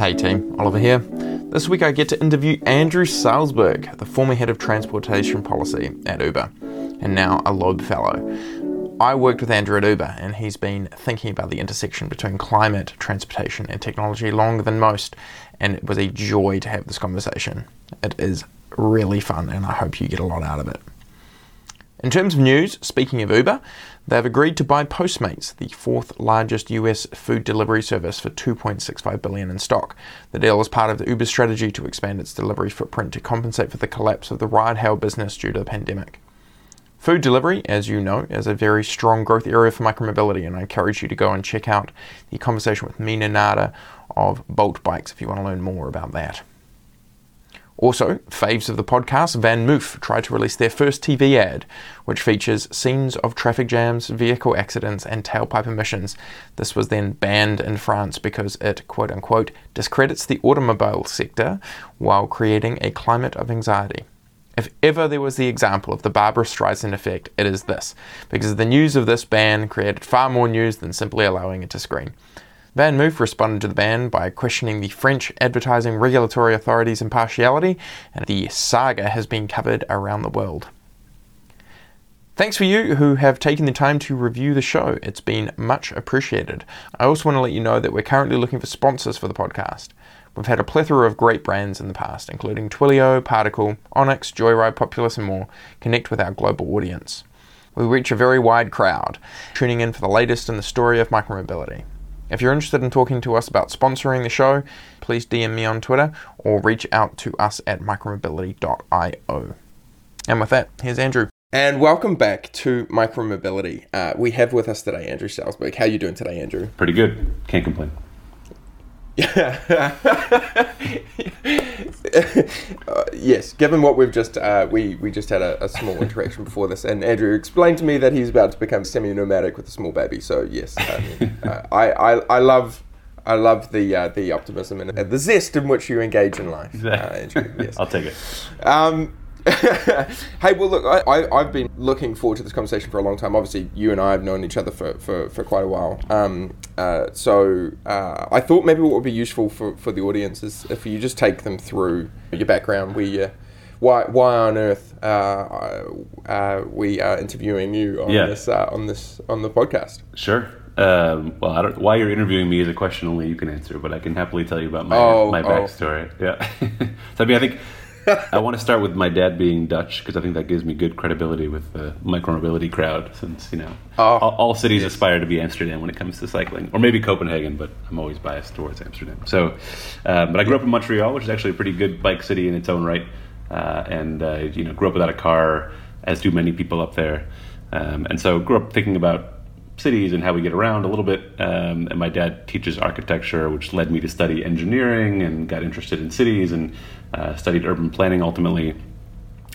Hey team, Oliver here. This week I get to interview Andrew Salzberg, the former head of transportation policy at Uber, and now a Loeb Fellow. I worked with Andrew at Uber, and he's been thinking about the intersection between climate, transportation, and technology longer than most, and it was a joy to have this conversation. It is really fun, and I hope you get a lot out of it. In terms of news, speaking of Uber, they've agreed to buy Postmates, the fourth largest US food delivery service, for 2.65 billion in stock. The deal is part of the Uber strategy to expand its delivery footprint to compensate for the collapse of the ride-hail business due to the pandemic. Food delivery, as you know, is a very strong growth area for micromobility, and I encourage you to go and check out the conversation with Mina Nada of Bolt Bikes if you want to learn more about that. Also, faves of the podcast, VanMoof tried to release their first TV ad, which features scenes of traffic jams, vehicle accidents, and tailpipe emissions. This was then banned in France because it, quote unquote, discredits the automobile sector while creating a climate of anxiety. If ever there was the example of the Barbra Streisand effect, it is this, because the news of this ban created far more news than simply allowing it to screen. VanMoof responded to the ban by questioning the French advertising regulatory authority's impartiality, and the saga has been covered around the world. Thanks for you who have taken the time to review the show. It's been much appreciated. I also want to let you know that we're currently looking for sponsors for the podcast. We've had a plethora of great brands in the past, including Twilio, Particle, Onyx, Joyride, Populus, and more, connect with our global audience. We reach a very wide crowd, tuning in for the latest in the story of micromobility. If you're interested in talking to us about sponsoring the show, please DM me on Twitter or reach out to us at micromobility.io. And with that, here's Andrew. And welcome back to Micromobility. Uh, we have with us today Andrew Salzberg. How are you doing today, Andrew? Pretty good. Can't complain. Uh, yes, given what we've just uh, we we just had a, a, small interaction before this, and Andrew explained to me that he's about to become semi-nomadic with a small baby. So yes, uh, I, I, I love I love the uh, the optimism and the zest in which you engage in life, uh, Andrew. Yes, I'll take it. Um, hey, well, look, I, I, have been looking forward to this conversation for a long time. Obviously, you and I have known each other for, for, for quite a while. Um, uh, so uh, I thought maybe what would be useful for, for the audience is if you just take them through your background, we, uh, why, why on earth uh, uh, we are interviewing you on yeah. this uh, on this on the podcast. Sure. Um, well, I don't, why you're interviewing me is a question only you can answer, but I can happily tell you about my oh, my backstory. Oh. Yeah. so I mean, I think I want to start with my dad being Dutch because I think that gives me good credibility with the micromobility crowd. Since you know, oh, all, all, cities yes. aspire to be Amsterdam when it comes to cycling, or maybe Copenhagen, but I'm always biased towards Amsterdam. So, uh, but I grew up in Montreal, which is actually a pretty good bike city in its own right, uh, and uh, you know, grew up without a car, as do many people up there, um, and so grew up thinking about cities and how we get around a little bit. Um, and my dad teaches architecture, which led me to study engineering and got interested in cities and uh, studied urban planning ultimately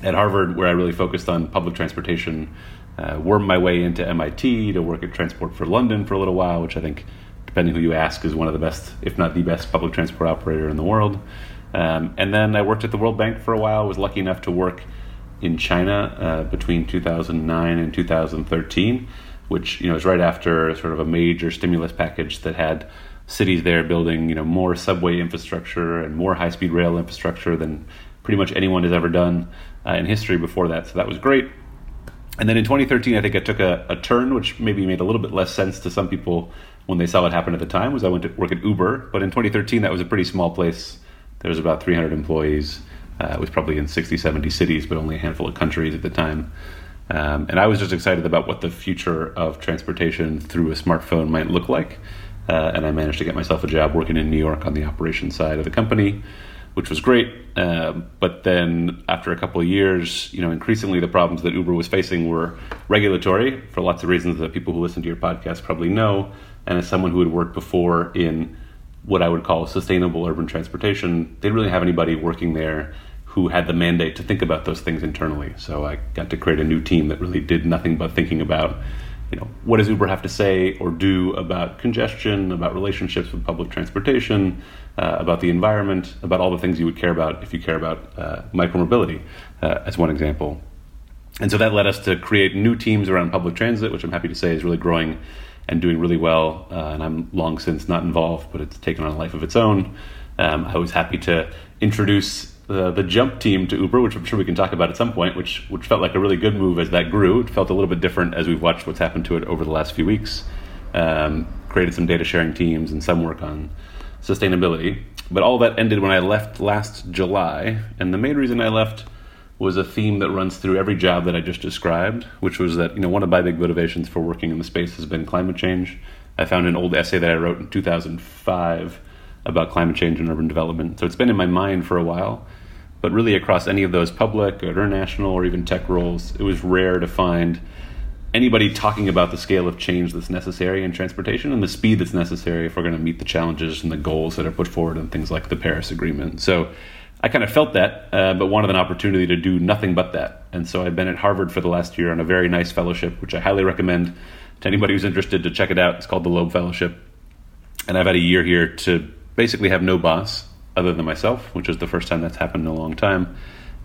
at Harvard, where I really focused on public transportation. Uh, wormed my way into MIT to work at Transport for London for a little while, which I think, depending who you ask, is one of the best, if not the best, public transport operator in the world. Um, and then I worked at the World Bank for a while. Was lucky enough to work in China uh, between 2009 and 2013 which you know is right after sort of a major stimulus package that had cities there building you know more subway infrastructure and more high speed rail infrastructure than pretty much anyone has ever done uh, in history before that. So that was great. And then in 2013, I think I took a, a, turn, which maybe made a little bit less sense to some people when they saw what happened at the time. Was I went to work at Uber, but in 2013 that was a pretty small place. There was about 300 employees. Uh, it was probably in 60, 70 cities, but only a handful of countries at the time. Um, and I was just excited about what the future of transportation through a smartphone might look like. Uh, and I managed to get myself a job working in New York on the operations side of the company, which was great. Uh, but then after a couple of years, you know, increasingly the problems that Uber was facing were regulatory for lots of reasons that people who listen to your podcast probably know. And as someone who had worked before in what I would call sustainable urban transportation, they didn't really have anybody working there who had the mandate to think about those things internally. So I got to create a new team that really did nothing but thinking about, you know, what does Uber have to say or do about congestion, about relationships with public transportation, uh, about the environment, about all the things you would care about if you care about uh, micromobility, uh, as one example. And so that led us to create new teams around public transit, which I'm happy to say is really growing and doing really well. Uh, and I'm long since not involved, but it's taken on a life of its own. Um, I was happy to introduce the, the jump team to Uber, which I'm sure we can talk about at some point, which which felt like a really good move as that grew. It felt a little bit different as we've watched what's happened to it over the last few weeks. Um, created some data sharing teams and some work on sustainability. But all that ended when I left last July, and the main reason I left was a theme that runs through every job that I just described, which was that you know one of my big motivations for working in the space has been climate change. I found an old essay that I wrote in 2005 about climate change and urban development, so it's been in my mind for a while. But really, across any of those public or international or even tech roles, it was rare to find anybody talking about the scale of change that's necessary in transportation and the speed that's necessary if we're going to meet the challenges and the goals that are put forward in things like the Paris Agreement. So I kind of felt that, uh, but wanted an opportunity to do nothing but that. And so I've been at Harvard for the last year on a very nice fellowship, which I highly recommend to anybody who's interested to check it out. It's called the Loeb Fellowship. And I've had a year here to basically have no boss other than myself, which is the first time that's happened in a long time.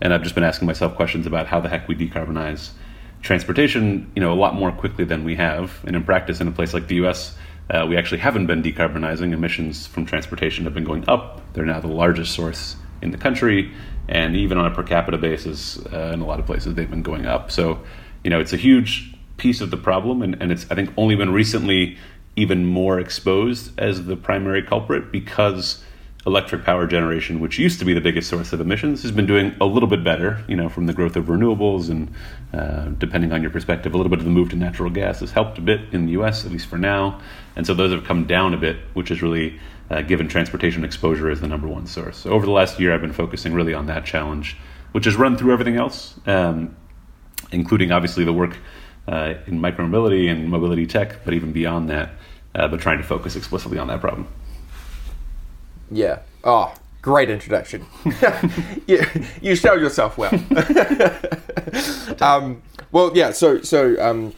And I've just been asking myself questions about how the heck we decarbonize transportation, you know, a lot more quickly than we have. And in practice, in a place like the U.S., uh, we actually haven't been decarbonizing. Emissions from transportation have been going up. They're now the largest source in the country, and even on a per capita basis, uh, in a lot of places, they've been going up. So, you know, it's a huge piece of the problem, and, and it's I think only been recently even more exposed as the primary culprit because electric power generation, which used to be the biggest source of emissions, has been doing a little bit better. You know, from the growth of renewables and uh, depending on your perspective, a little bit of the move to natural gas has helped a bit in the U.S. at least for now, and so those have come down a bit, which has really uh, given transportation exposure as the number one source. So over the last year, I've been focusing really on that challenge, which has run through everything else, um, including obviously the work uh, in micromobility and mobility tech, but even beyond that, uh, but trying to focus explicitly on that problem. Yeah. Oh, great introduction. you, you show yourself well. um, well, yeah. So, so um,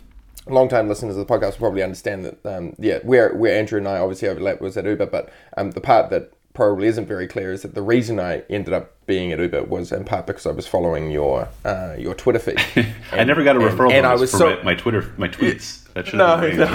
long-time listeners of the podcast will probably understand that. Um, yeah, where where Andrew and I obviously overlapped was at Uber, but um, the part that probably isn't very clear is that the reason I ended up being at Uber was in part because I was following your uh, your Twitter feed. And, I never got a referral and, and I was for so, my, my, Twitter my tweets. That no, no,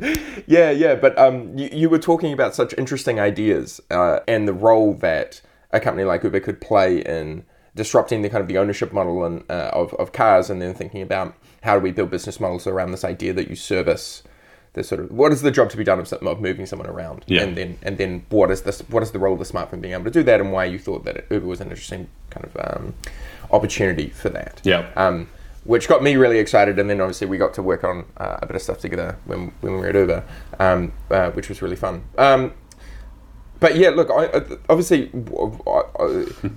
no. yeah, yeah, but um, you, you were talking about such interesting ideas uh, and the role that a company like Uber could play in disrupting the kind of the ownership model and uh, of of cars, and then thinking about how do we build business models around this idea that you service the sort of what is the job to be done of, of moving someone around, yeah. and then and then what is this what is the role of the smartphone being able to do that, and why you thought that Uber was an interesting kind of um, opportunity for that. Yeah. Um, which got me really excited, and then obviously we got to work on uh, a bit of stuff together when, when we were at Uber, um, uh, which was really fun. Um, but yeah, look, I, obviously,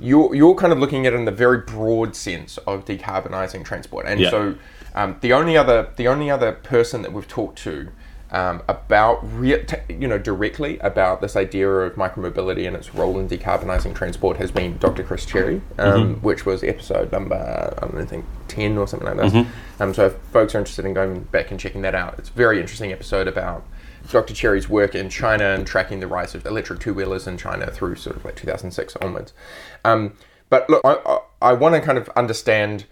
you're you're kind of looking at it in the very broad sense of decarbonising transport, and yeah. so um, the only other the only other person that we've talked to um, about re- you know directly about this idea of micromobility and its role in decarbonising transport has been Dr. Chris Cherry, um, mm-hmm. which was episode number I don't think ten or something like that. Mm-hmm. Um, so if folks are interested in going back and checking that out, it's a very interesting episode about Dr. Cherry's work in China and tracking the rise of electric two wheelers in China through sort of like 2006 onwards. Um, but look, I, I, I want to kind of understand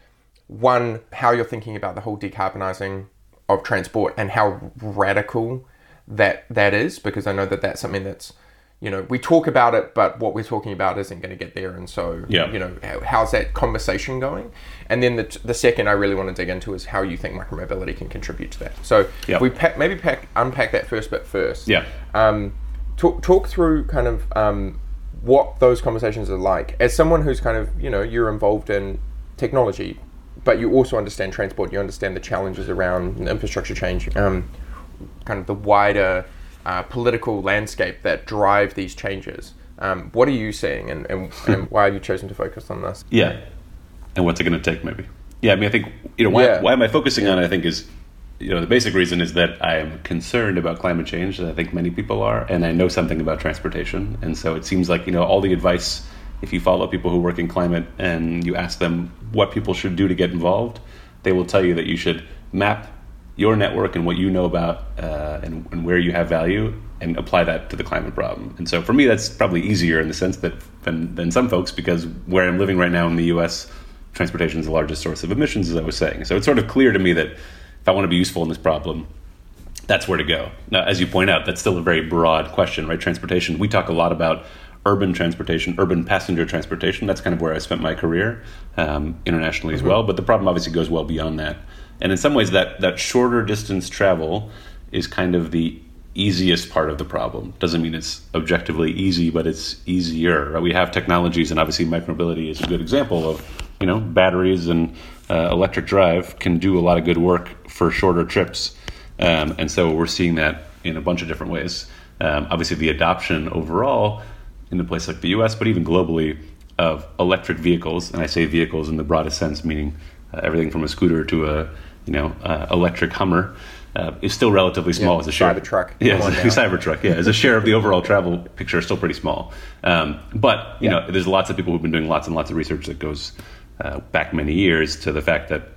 one, how you're thinking about the whole decarbonising of transport and how radical that that is, because I know that that's something that's you know we talk about it, but what we're talking about isn't going to get there, and so yeah. you know how, how's that conversation going? And then the, the second I really want to dig into is how you think micromobility can contribute to that. So yep. we pack, maybe pack, unpack that first bit first. Yeah. Um, talk talk through kind of um, what those conversations are like as someone who's kind of you know you're involved in technology but you also understand transport. You understand the challenges around infrastructure change, um, kind of the wider uh, political landscape that drive these changes. Um, what are you seeing, and, and, and, why have you chosen to focus on this? Yeah, and what's it going to take, maybe? Yeah, I mean, I think you know why, yeah. why am I focusing on it? I think is you know, the basic reason is that I am concerned about climate change, I think many people are, and I know something about transportation. And so it seems like, you know, all the advice, if you follow people who work in climate and you ask them what people should do to get involved, they will tell you that you should map your network and what you know about uh, and, and, where you have value and apply that to the climate problem. And so for me, that's probably easier in the sense that than, than some folks, because where I'm living right now in the US, transportation is the largest source of emissions, as I was saying. So it's sort of clear to me that if I want to be useful in this problem, that's where to go. Now, as you point out, that's still a very broad question, right? Transportation. We talk a lot about urban transportation, urban passenger transportation. That's kind of where I spent my career um, internationally mm-hmm. as well. But the problem obviously goes well beyond that. And in some ways, that that shorter distance travel is kind of the easiest part of the problem. Doesn't mean it's objectively easy, but it's easier. We have technologies, and obviously, micromobility is a good example of you know batteries and uh, electric drive can do a lot of good work for shorter trips. Um, and so we're seeing that in a bunch of different ways. Um, obviously, the adoption overall in a place like the US, but even globally, of electric vehicles, and I say vehicles in the broadest sense, meaning uh, everything from a scooter to a you know uh, electric Hummer, uh, is still relatively small yeah, as a share. Cybertruck. Yeah, Cybertruck. Yeah, as a share of the overall travel picture, is still pretty small. Um, but you yeah. know, there's lots of people who've been doing lots and lots of research that goes uh, back many years to the fact that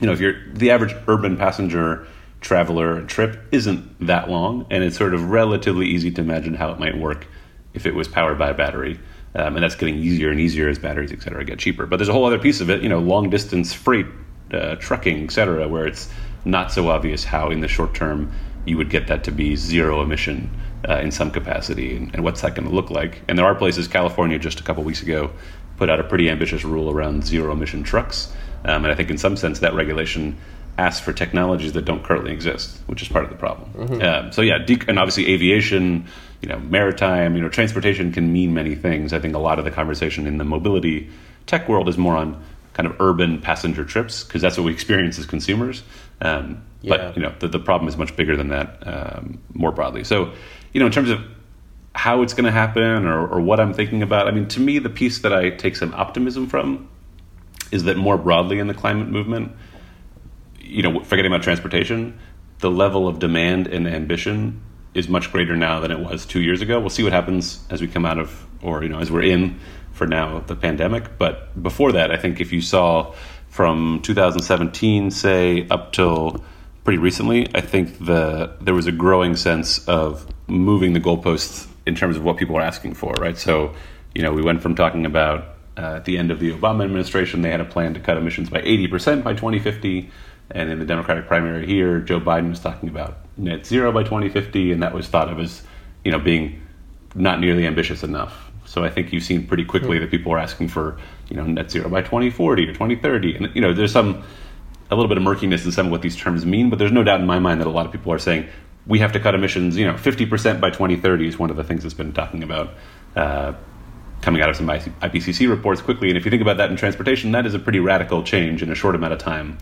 you know if you're the average urban passenger traveler trip isn't that long, and it's sort of relatively easy to imagine how it might work if it was powered by a battery. Um, and that's getting easier and easier as batteries, et cetera, get cheaper. But there's a whole other piece of it, you know, long distance freight, uh, trucking, et cetera, where it's not so obvious how in the short term you would get that to be zero emission uh, in some capacity and, and what's that going to look like. And there are places, California just a couple weeks ago put out a pretty ambitious rule around zero emission trucks. Um, and I think in some sense that regulation asks for technologies that don't currently exist, which is part of the problem. Mm-hmm. Um, so yeah, de- and obviously aviation, you know, maritime, you know, transportation can mean many things. I think a lot of the conversation in the mobility tech world is more on kind of urban passenger trips because that's what we experience as consumers. Um, yeah. But you know, the, the problem is much bigger than that um, more broadly. So, you know, in terms of how it's going to happen or, or what I'm thinking about. I mean, to me, the piece that I take some optimism from is that more broadly in the climate movement, you know, forgetting about transportation, the level of demand and ambition is much greater now than it was two years ago. We'll see what happens as we come out of, or you know, as we're in for now the pandemic. But before that, I think if you saw from 2017, say up till pretty recently, I think the there was a growing sense of moving the goalposts in terms of what people are asking for, right? So, you know, we went from talking about uh, at the end of the Obama administration, they had a plan to cut emissions by 80% by 2050. And in the Democratic primary here, Joe Biden was talking about net zero by 2050, and that was thought of as, you know, being not nearly ambitious enough. So I think you've seen pretty quickly hmm. that people are asking for, you know, net zero by 2040 or 2030. And, you know, there's some, a little bit of murkiness in some of what these terms mean, but there's no doubt in my mind that a lot of people are saying, we have to cut emissions, you know, 50% by 2030 is one of the things that's been talking about uh, coming out of some IPCC reports quickly. And if you think about that in transportation, that is a pretty radical change in a short amount of time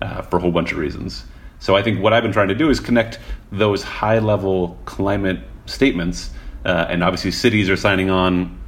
uh, for a whole bunch of reasons. So I think what I've been trying to do is connect those high level climate statements, uh, and obviously cities are signing on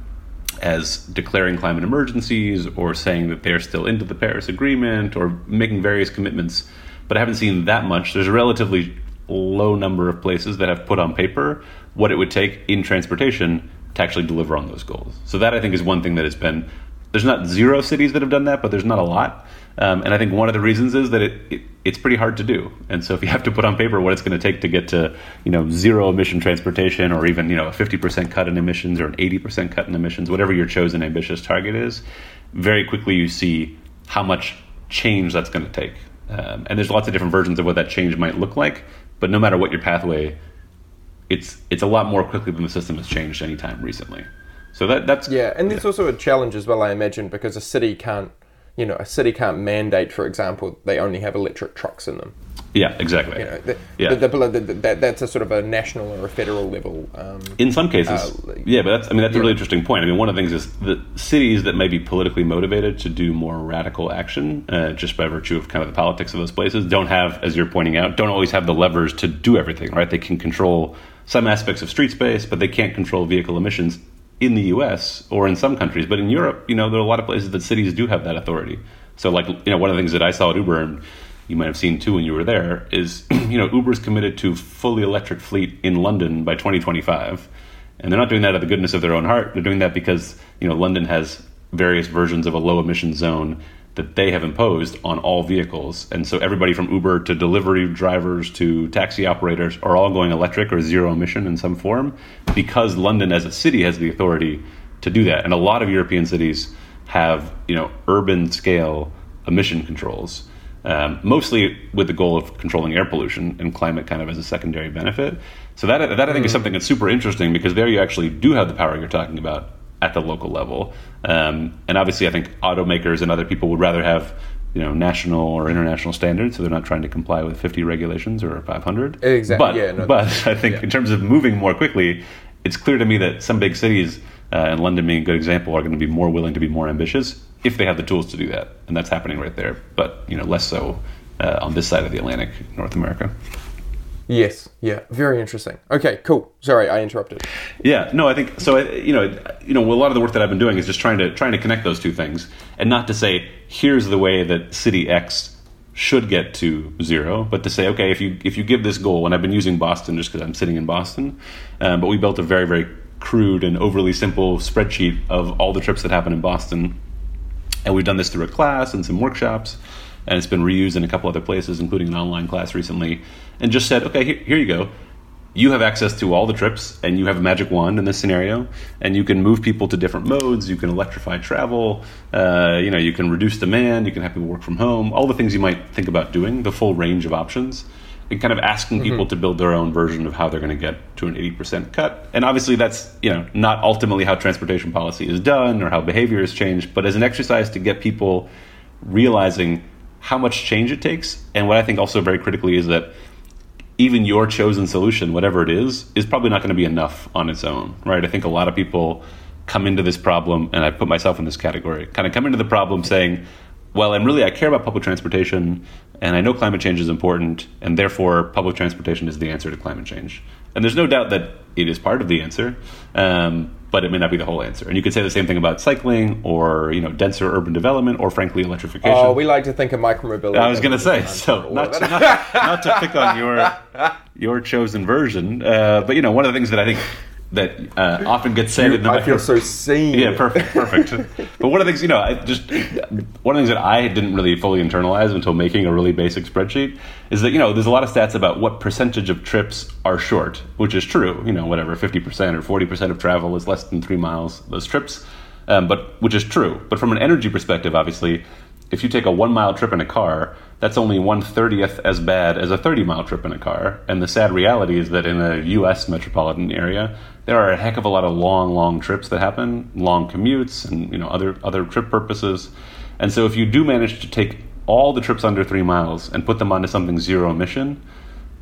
as declaring climate emergencies or saying that they're still into the Paris Agreement or making various commitments. But I haven't seen that much. There's a relatively low number of places that have put on paper what it would take in transportation to actually deliver on those goals. So that I think is one thing that has been there's not zero cities that have done that, but there's not a lot. Um, and I think one of the reasons is that it, it, it's pretty hard to do. And so if you have to put on paper what it's going to take to get to you know zero emission transportation, or even you know a 50% cut in emissions or an 80% cut in emissions, whatever your chosen ambitious target is, very quickly you see how much change that's going to take. Um, and there's lots of different versions of what that change might look like. But no matter what your pathway, it's it's a lot more quickly than the system has changed any time recently. So that that's yeah, and there's yeah. also a challenge as well, I imagine, because a city can't, you know, a city can't mandate, for example, they only have electric trucks in them. Yeah, exactly. You know, the, yeah. The, the, that, that's a sort of a national or a federal level. Um, in some cases, uh, yeah, but that's I mean that's a really interesting point. I mean, one of the things is the cities that may be politically motivated to do more radical action, uh, just by virtue of kind of the politics of those places, don't have, as you're pointing out, don't always have the levers to do everything. Right? They can control some aspects of street space, but they can't control vehicle emissions in the U.S. or in some countries. But in Europe, you know, there are a lot of places that cities do have that authority. So, like, you know, one of the things that I saw at Uber and you might have seen too when you were there, is you know Uber's committed to fully electric fleet in London by 2025, and they're not doing that out of the goodness of their own heart. They're doing that because you know London has various versions of a low emission zone that they have imposed on all vehicles. And so everybody from Uber to delivery drivers to taxi operators are all going electric or zero emission in some form because London as a city has the authority to do that. And a lot of European cities have, you know, urban scale emission controls. Um, mostly with the goal of controlling air pollution and climate kind of as a secondary benefit. So that, that I think is something that's super interesting because there you actually do have the power you're talking about at the local level. Um, and obviously, I think automakers and other people would rather have you know national or international standards, so they're not trying to comply with 50 regulations or 500. Exactly. But, yeah, no, but I think yeah. in terms of moving more quickly, it's clear to me that some big cities, uh, and London being a good example, are going to be more willing to be more ambitious if they have the tools to do that, and that's happening right there. But you know, less so uh, on this side of the Atlantic, North America. Yes. Yeah. Very interesting. Okay. Cool. Sorry, I interrupted. Yeah, no, I think so. You know, you know, a lot of the work that I've been doing is just trying to trying to connect those two things, and not to say here's the way that city X should get to zero, but to say okay, if you if you give this goal, and I've been using Boston just because I'm sitting in Boston, um, but we built a very very crude and overly simple spreadsheet of all the trips that happen in Boston, and we've done this through a class and some workshops, and it's been reused in a couple other places, including an online class recently, and just said okay, here, here you go. You have access to all the trips and you have a magic wand in this scenario and you can move people to different modes. You can electrify travel. Uh, you know you can reduce demand. You can have people work from home. All the things you might think about doing the full range of options and kind of asking people to build their own version of how they're going to get to an 80% cut. And obviously that's you know not ultimately how transportation policy is done or how behavior is changed but as an exercise to get people realizing how much change it takes and what i think also very critically is that even your chosen solution, whatever it is, is probably not going to be enough on its own, right? I think a lot of people come into this problem, and I put myself in this category, kind of come into the problem saying, well, and really, I care about public transportation, and I know climate change is important, and therefore, public transportation is the answer to climate change. And there's no doubt that it is part of the answer, um, but it may not be the whole answer. And you could say the same thing about cycling, or you know, denser urban development, or frankly, electrification. Oh, we like to think of micromobility. I was going to say, so answer for all not to, not, not to pick on your your chosen version, uh, but you know, one of the things that I think that uh, often gets said in the I feel so seen. yeah, perfect, perfect. but one of the things, you know, I just one of the things that I didn't really fully internalize until making a really basic spreadsheet is that you know there's a lot of stats about what percentage of trips are short, which is true. You know, whatever, fifty percent or forty percent of travel is less than three miles. Those trips, um, but which is true. But from an energy perspective, obviously, if you take a one mile trip in a car, that's only one thirtieth as bad as a thirty mile trip in a car. And the sad reality is that in a U.S. metropolitan area, there are a heck of a lot of long, long trips that happen, long commutes, and you know other other trip purposes. And so, if you do manage to take all the trips under three miles and put them onto something zero emission,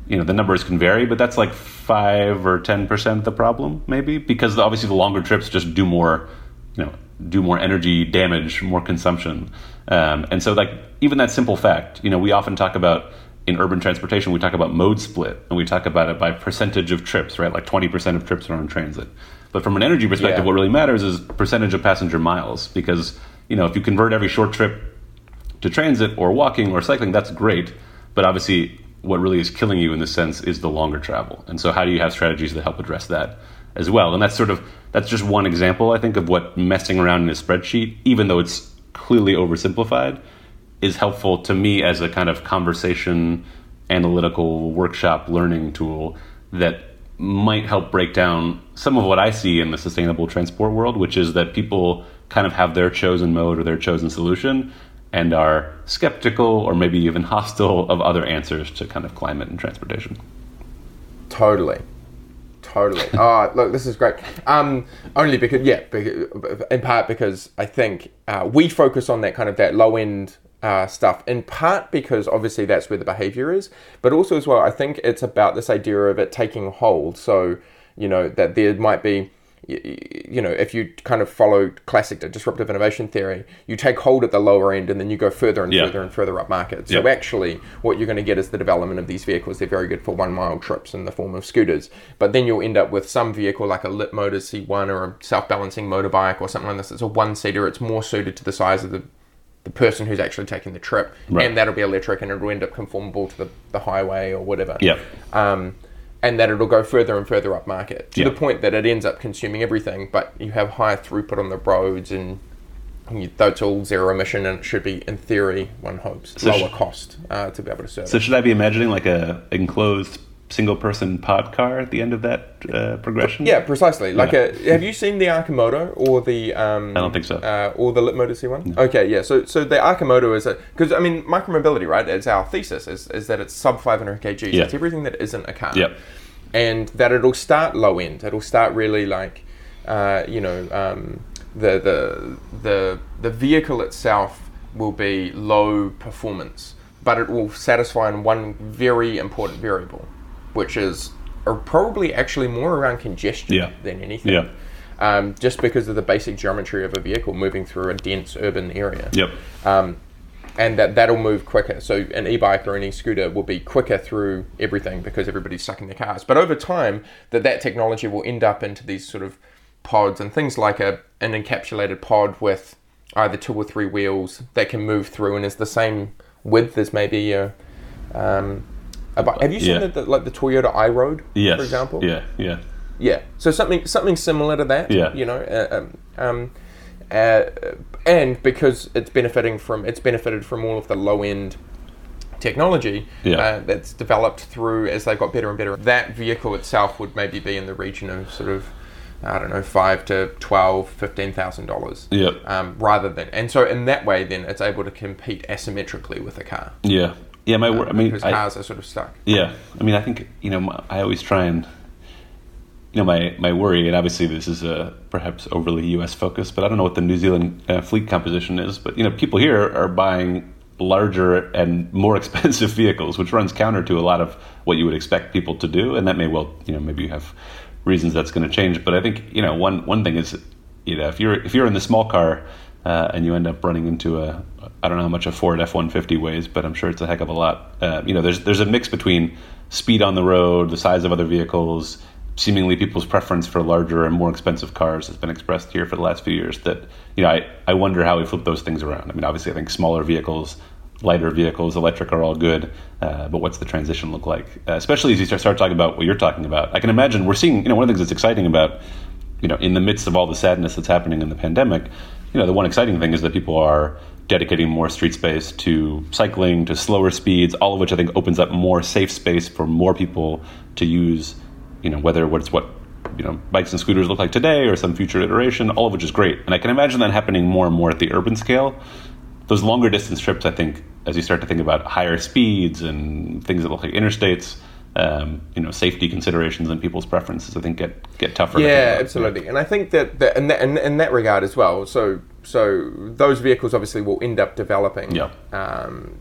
you know the numbers can vary, but that's like five or ten percent of the problem, maybe, because obviously the longer trips just do more, you know, do more energy damage, more consumption, um, and so like even that simple fact, you know, we often talk about in urban transportation, we talk about mode split, and we talk about it by percentage of trips, right? Like twenty percent of trips are on transit. But from an energy perspective, Yeah. what really matters is percentage of passenger miles, because you know if you convert every short trip to transit or walking or cycling, that's great. But obviously, what really is killing you in this sense is the longer travel. And so, how do you have strategies that help address that as well? And that's sort of that's just one example, I think, of what messing around in a spreadsheet, even though it's clearly oversimplified, is helpful to me as a kind of conversation, analytical workshop learning tool that might help break down some of what I see in the sustainable transport world, which is that people kind of have their chosen mode or their chosen solution and are skeptical or maybe even hostile of other answers to kind of climate and transportation. Totally. Totally. Oh, look, this is great. Um, only because, yeah, in part because I think uh, we focus on that kind of that low end uh, stuff. In part because obviously that's where the behavior is, but also as well, I think it's about this idea of it taking hold. So you know that there might be, you know, if you kind of follow classic disruptive innovation theory, you take hold at the lower end and then you go further and Yeah. further and further up market. So Yeah. actually, what you're going to get is the development of these vehicles. They're very good for one mile trips in the form of scooters, but then you'll end up with some vehicle like a Lit Motors C1 or a self balancing motorbike or something like this. It's a one seater. It's more suited to the size of the the person who's actually taking the trip, Right. and that'll be electric, and it'll end up conformable to the, the highway or whatever. Yep. Um, and that it'll go further and further up market to Yeah. the point that it ends up consuming everything, but you have higher throughput on the roads and. You, that's all zero emission, and it should be, in theory, one hopes, So lower sh- cost uh, to be able to serve. So should I be imagining like a enclosed single person pod car at the end of that uh, progression? Yeah, precisely. Like Yeah. a, have you seen the Arcimoto or the? Um, I don't think so. Uh, or the Lit Motors C one? Okay, yeah. So so the Arcimoto is a because I mean micromobility, right? It's our thesis is, is that it's sub 500 kgs. Yeah. It's everything that isn't a car. Yep. And that it'll start low end. It'll start really like, uh, you know, um, the the the the vehicle itself will be low performance, but it will satisfy in one very important variable, which is are probably actually more around congestion Yeah. than anything. Yeah. Um, just because of the basic geometry of a vehicle moving through a dense urban area. Yep. Um, and that that'll move quicker. So an e-bike or an e-scooter will be quicker through everything because everybody's stuck in their cars. But over time, that that technology will end up into these sort of pods and things like a an encapsulated pod with either two or three wheels that can move through and is the same width as maybe a. Um, a bike. Have you seen Yeah. the, the, like the Toyota iRoad, Yes. for example? Yeah. Yeah. Yeah. So something something similar to that. Yeah. You know, uh, um, um, uh, and because it's benefiting from it's benefited from all of the low end technology Yeah. uh, that's developed through as they got better and better. That vehicle itself would maybe be in the region of sort of I don't know five to twelve, fifteen thousand dollars. Yep. Um, rather than and so in that way, then it's able to compete asymmetrically with a car. Yeah. Yeah. My. wor- I mean, because I, cars are sort of stuck. Yeah, I mean, I think you know, my, I always try and you know, my my worry, and obviously this is a perhaps overly U.S. focused, but I don't know what the New Zealand uh, fleet composition is. But you know, people here are buying larger and more expensive vehicles, which runs counter to a lot of what you would expect people to do, and that may well, you know, maybe you have reasons that's going to change. But I think you know, one one thing is, you know, if you're if you're in the small car. Uh, and you end up running into a I don't know how much a Ford F one fifty weighs, but I'm sure it's a heck of a lot. Uh, you know, there's there's a mix between speed on the road, the size of other vehicles, seemingly people's preference for larger and more expensive cars has been expressed here for the last few years. That you know, I I wonder how we flip those things around. I mean, obviously, I think smaller vehicles. Lighter vehicles, electric are all good, uh, but what's the transition look like? Uh, especially as you start, start talking about what you're talking about. I can imagine we're seeing, you know, one of the things that's exciting about you know, in the midst of all the sadness that's happening in the pandemic, you know, the one exciting thing is that people are dedicating more street space to cycling, to slower speeds, all of which I think opens up more safe space for more people to use, you know, whether it's what, you know, bikes and scooters look like today or some future iteration, all of which is great. And I can imagine that happening more and more at the urban scale. Those longer distance trips, I think, as you start to think about higher speeds and things that look like interstates, um, you know, safety considerations and people's preferences, I think get get tougher. Yeah, absolutely. And I think that, that in, that in, in that regard as well. So so those vehicles obviously will end up developing Yeah. um,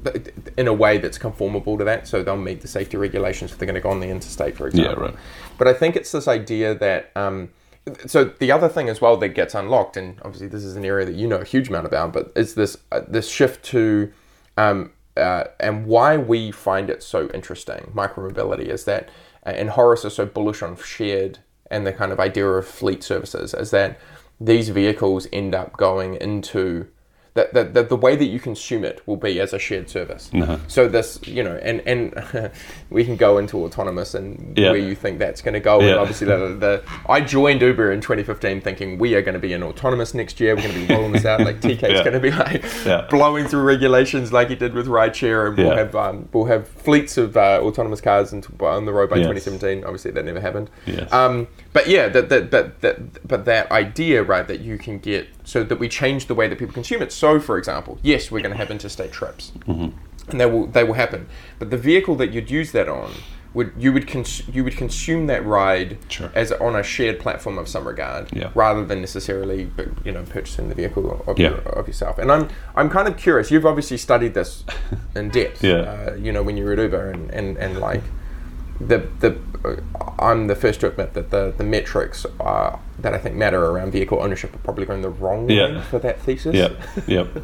in a way that's conformable to that. So they'll meet the safety regulations if they're going to go on the interstate, for example. right. But I think it's this idea that. Um, so the other thing as well that gets unlocked, and obviously this is an area that you know a huge amount about, but is this uh, this shift to um, uh, and why we find it so interesting, micromobility, is that, uh, and Horace is so bullish on shared and the kind of idea of fleet services, is that these vehicles end up going into that, that, that the way that you consume it will be as a shared service. Uh-huh. So this, you know, and and we can go into autonomous and Yeah. where you think that's going to go. And obviously, the, the I joined Uber in 2015 thinking we are going to be in autonomous next year. We're going to be rolling this out. Like TK's Yeah. going to be like Yeah. blowing through regulations like he did with rideshare, and we'll Yeah. have um, we'll have fleets of uh, autonomous cars on the road by Yes. 2017. Obviously, that never happened. Yes. Um, but yeah, that, that, that, that, but that idea, right, that you can get so that we change the way that people consume it. So, for example, yes, we're going to have interstate trips, Mm-hmm. and they will they will happen. But the vehicle that you'd use that on would you would cons- you would consume that ride Sure. as on a shared platform of some regard, Yeah. rather than necessarily you know purchasing the vehicle of, Yeah. your, of yourself. And I'm I'm kind of curious. You've obviously studied this in depth. Yeah. Uh, you know when you were at Uber and and, and like the the uh, I'm the first to admit that the the metrics uh, that I think matter around vehicle ownership are probably going the wrong way Yeah. for that thesis. Yeah. Yep.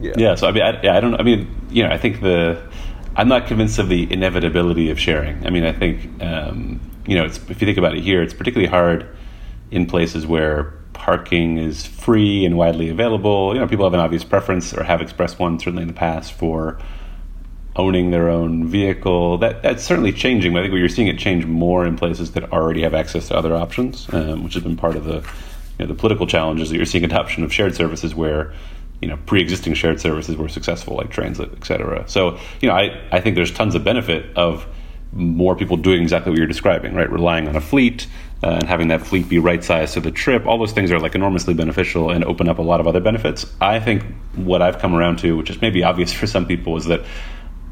yeah, Yeah. So I mean, I, yeah, I don't. I mean, you know, I think the. I'm not convinced of the inevitability of sharing. I mean, I think um, you know, it's, if you think about it here, it's particularly hard in places where parking is free and widely available. You know, people have an obvious preference or have expressed one certainly in the past for owning their own vehicle. That that's certainly changing. But I think what you're seeing it change more in places that already have access to other options, um, which has been part of the you know, the political challenges that you're seeing adoption of shared services where you know pre-existing shared services were successful like transit et cetera so you know I, I think there's tons of benefit of more people doing exactly what you're describing right relying on a fleet uh, and having that fleet be right sized to the trip all those things are like enormously beneficial and open up a lot of other benefits i think what i've come around to which is maybe obvious for some people is that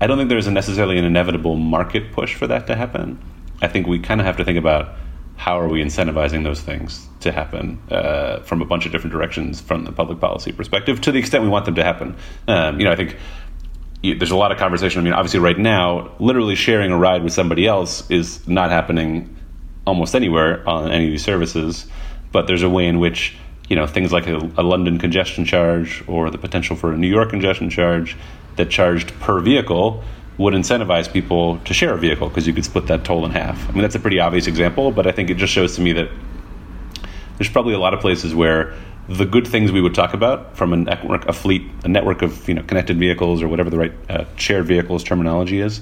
i don't think there's necessarily an inevitable market push for that to happen i think we kind of have to think about how are we incentivizing those things to happen uh, from a bunch of different directions from the public policy perspective to the extent we want them to happen? Um, you know, I think there's a lot of conversation. I mean, obviously, right now, literally sharing a ride with somebody else is not happening almost anywhere on any of these services. But there's a way in which you know things like a, a London congestion charge or the potential for a New York congestion charge that charged per vehicle would incentivize people to share a vehicle because you could split that toll in half. I mean, that's a pretty obvious example, but I think it just shows to me that there's probably a lot of places where the good things we would talk about from a network, a fleet, a network of you know connected vehicles or whatever the right uh, shared vehicles terminology is,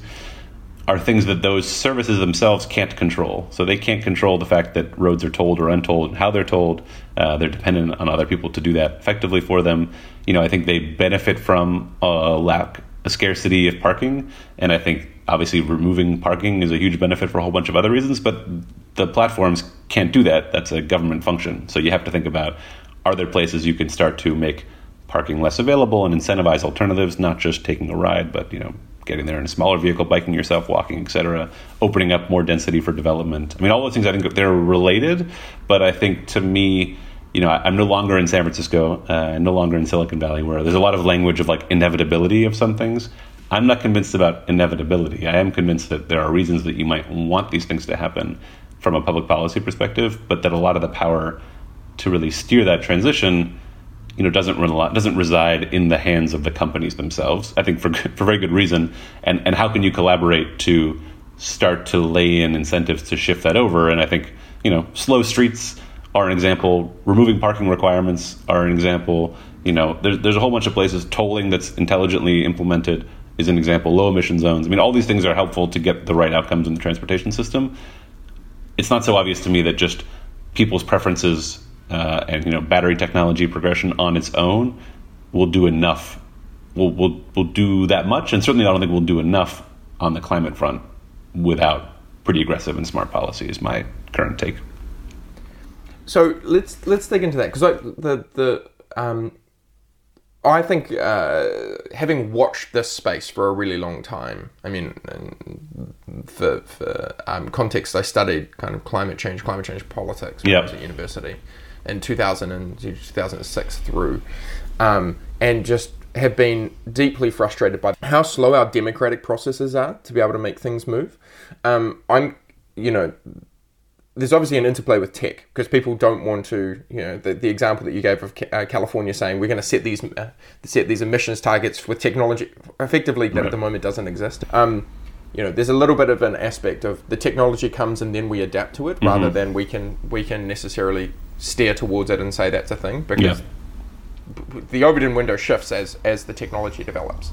are things that those services themselves can't control. So they can't control the fact that roads are tolled or untolled, and how they're tolled. Uh, they're dependent on other people to do that effectively for them. You know, I think they benefit from a lack a scarcity of parking, and I think obviously removing parking is a huge benefit for a whole bunch of other reasons. But the platforms can't do that. That's a government function. So you have to think about: are there places you can start to make parking less available and incentivize alternatives, not just taking a ride, but you know getting there in a smaller vehicle, biking yourself, walking, etc., opening up more density for development. I mean, all those things I think they're related, but I think to me you know, I'm no longer in San Francisco, uh, no longer in Silicon Valley, where there's a lot of language of like inevitability of some things. I'm not convinced about inevitability. I am convinced that there are reasons that you might want these things to happen from a public policy perspective, but that a lot of the power to really steer that transition, you know, doesn't run a lot, doesn't reside in the hands of the companies themselves. I think for for very good reason. And and how can you collaborate to start to lay in incentives to shift that over? And I think you know, slow streets are an example. Removing parking requirements are an example. You know, there's there's a whole bunch of places. Tolling that's intelligently implemented is an example. Low emission zones. I mean, all these things are helpful to get the right outcomes in the transportation system. It's not so obvious to me that just people's preferences uh, and you know battery technology progression on its own will do enough. Will will will do that much, and certainly I don't think we'll do enough on the climate front without pretty aggressive and smart policy. Is my current take. So let's let's dig into that because the the um, I think uh, having watched this space for a really long time, I mean, for, for um, context, I studied kind of climate change, climate change politics when yep. I was at university in 2000 and 2006 through, um, and just have been deeply frustrated by how slow our democratic processes are to be able to make things move. Um, I'm, you know, there's obviously an interplay with tech because people don't want to, you know, the, the example that you gave of uh, California saying we're going to set these uh, set these emissions targets with technology effectively right. at the moment doesn't exist. Um, you know, there's a little bit of an aspect of the technology comes and then we adapt to it mm-hmm. rather than we can we can necessarily steer towards it and say that's a thing because yeah. the Overton window shifts as as the technology develops.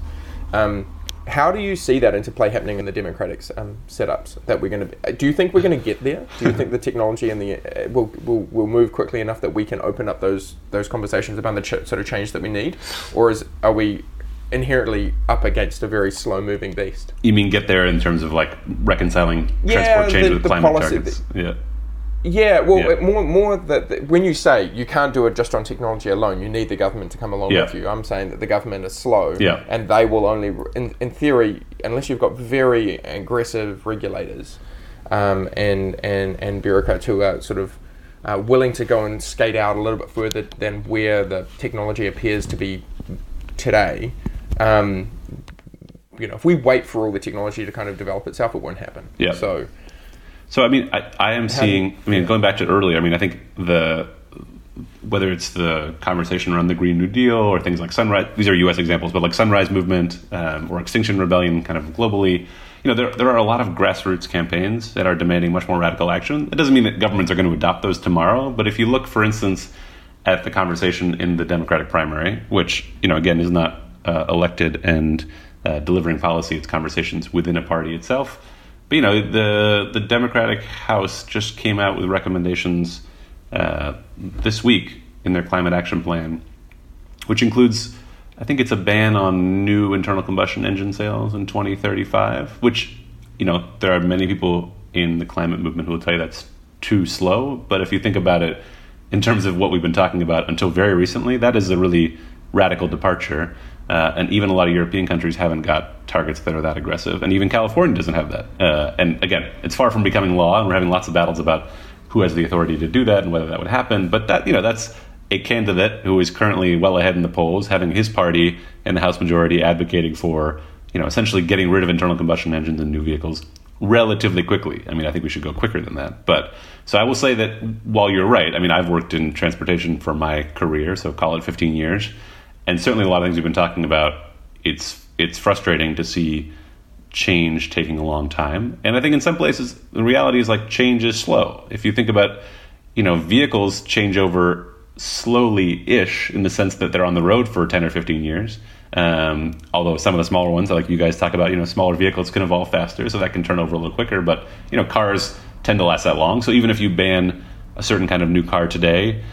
Um, how do you see that interplay happening in the democratic um, setups that we're going to do you think we're going to get there do you think the technology and the uh, will, will, will move quickly enough that we can open up those those conversations about the ch- sort of change that we need or is are we inherently up against a very slow moving beast you mean get there in terms of like reconciling yeah, transport change the, with the climate policy, targets the, yeah yeah, well, yeah. more more that when you say you can't do it just on technology alone, you need the government to come along yeah. with you. I'm saying that the government is slow, yeah. and they will only, in, in theory, unless you've got very aggressive regulators um, and and and bureaucrats who are sort of uh, willing to go and skate out a little bit further than where the technology appears to be today. Um, you know, if we wait for all the technology to kind of develop itself, it won't happen. Yeah. So so I mean, I, I am seeing. I mean, going back to earlier. I mean, I think the whether it's the conversation around the Green New Deal or things like Sunrise. These are U.S. examples, but like Sunrise Movement um, or Extinction Rebellion, kind of globally. You know, there, there are a lot of grassroots campaigns that are demanding much more radical action. It doesn't mean that governments are going to adopt those tomorrow, but if you look, for instance, at the conversation in the Democratic primary, which you know again is not uh, elected and uh, delivering policy; it's conversations within a party itself. But you know, the the Democratic House just came out with recommendations uh, this week in their climate action plan, which includes, I think it's a ban on new internal combustion engine sales in 2035. Which, you know, there are many people in the climate movement who will tell you that's too slow. But if you think about it in terms of what we've been talking about until very recently, that is a really radical departure. Uh, and even a lot of European countries haven't got targets that are that aggressive. And even California doesn't have that. Uh, and again, it's far from becoming law, and we're having lots of battles about who has the authority to do that and whether that would happen. But that you know that's a candidate who is currently well ahead in the polls, having his party and the House majority advocating for you know essentially getting rid of internal combustion engines in new vehicles relatively quickly. I mean, I think we should go quicker than that. But so I will say that while you're right, I mean, I've worked in transportation for my career, so call it 15 years, and certainly a lot of things we've been talking about. It's it's frustrating to see change taking a long time, and I think in some places the reality is like change is slow. If you think about, you know, vehicles change over slowly-ish in the sense that they're on the road for 10 or 15 years um, although some of the smaller ones, like you guys talk about, you know, smaller vehicles can evolve faster, so that can turn over a little quicker. But you know, cars tend to last that long. So even if you ban a certain kind of new car today,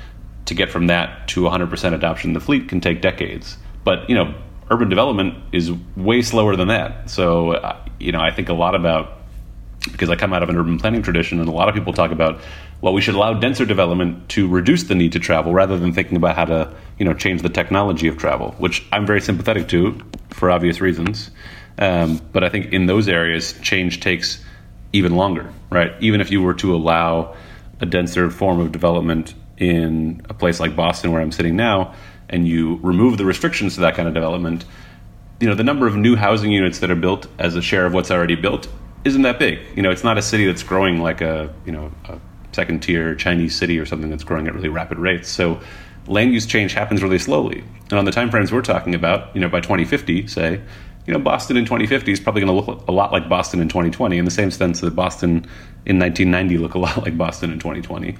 to get from that to 100% adoption in the fleet can take decades. But you know, urban development is way slower than that. So uh, you know, I think a lot about because I come out of an urban planning tradition, and a lot of people talk about well, we should allow denser development to reduce the need to travel rather than thinking about how to, you know, change the technology of travel, which I'm very sympathetic to for obvious reasons. Um, but I think in those areas, change takes even longer, right? Even if you were to allow a denser form of development in a place like Boston, where I'm sitting now, and you remove the restrictions to that kind of development, you know, the number of new housing units that are built as a share of what's already built isn't that big. You know, it's not a city that's growing like a, you know, a second tier Chinese city or something that's growing at really rapid rates. So land use change happens really slowly. And on the timeframes we're talking about, you know, by 2050, say, you know, Boston in 2050 is probably going to look a lot like Boston in 2020, in the same sense that Boston in 1990 looked a lot like Boston in 2020.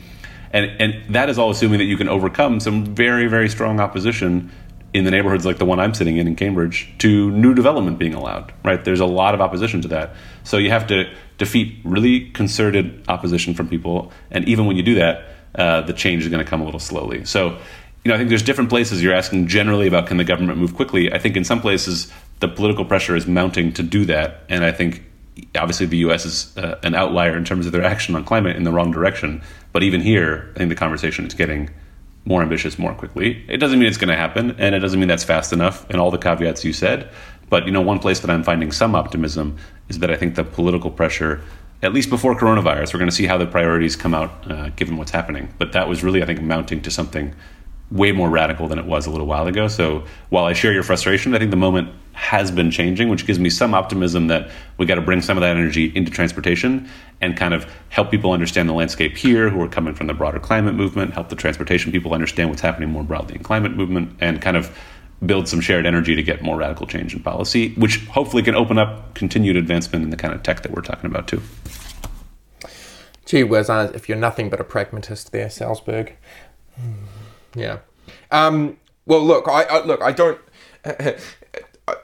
And, and that is all assuming that you can overcome some very, very strong opposition in the neighborhoods like the one I'm sitting in in Cambridge to new development being allowed, right? There's a lot of opposition to that. So you have to defeat really concerted opposition from people. And even when you do that, uh, the change is going to come a little slowly. So, you know, I think there's different places you're asking generally about can the government move quickly. I think in some places the political pressure is mounting to do that. And I think obviously the U.S. is uh, an outlier in terms of their action on climate in the wrong direction. But even here, I think the conversation is getting more ambitious more quickly. It doesn't mean it's going to happen, and it doesn't mean that's fast enough, and all the caveats you said. But you know, one place that I'm finding some optimism is that I think the political pressure, at least before coronavirus, we're going to see how the priorities come out uh, given what's happening. But that was really, I think, mounting to something way more radical than it was a little while ago. So while I share your frustration, I think the moment has been changing, which gives me some optimism that we got to bring some of that energy into transportation and kind of help people understand the landscape here who are coming from the broader climate movement, help the transportation people understand what's happening more broadly in climate movement, and kind of build some shared energy to get more radical change in policy, which hopefully can open up continued advancement in the kind of tech that we're talking about too. Gee whiz, if you're nothing but a pragmatist there, Salzberg. Yeah. Um, well, look, I, I look, I don't.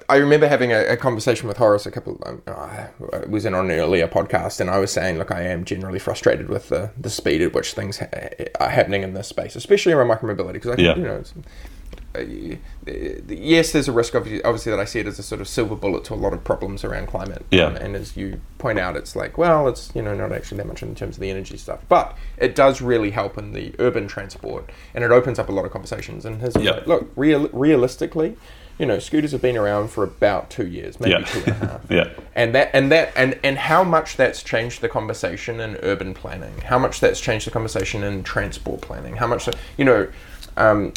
I remember having a, a, conversation with Horace a couple. Um, I was in on an earlier podcast, and I was saying, look, I am generally frustrated with the, the speed at which things ha- are happening in this space, especially around micromobility, because I think yeah. you know uh, yes, there's a risk, of obviously, that I see it as a sort of silver bullet to a lot of problems around climate. Yeah. Um, and as you point out, it's like, well, it's you know not actually that much in terms of the energy stuff, but it does really help in the urban transport, and it opens up a lot of conversations. And his yeah. look, real, realistically, you know, scooters have been around for about two years, maybe yeah. two and a half. yeah. And that and that and and how much that's changed the conversation in urban planning, how much that's changed the conversation in transport planning, how much you know um,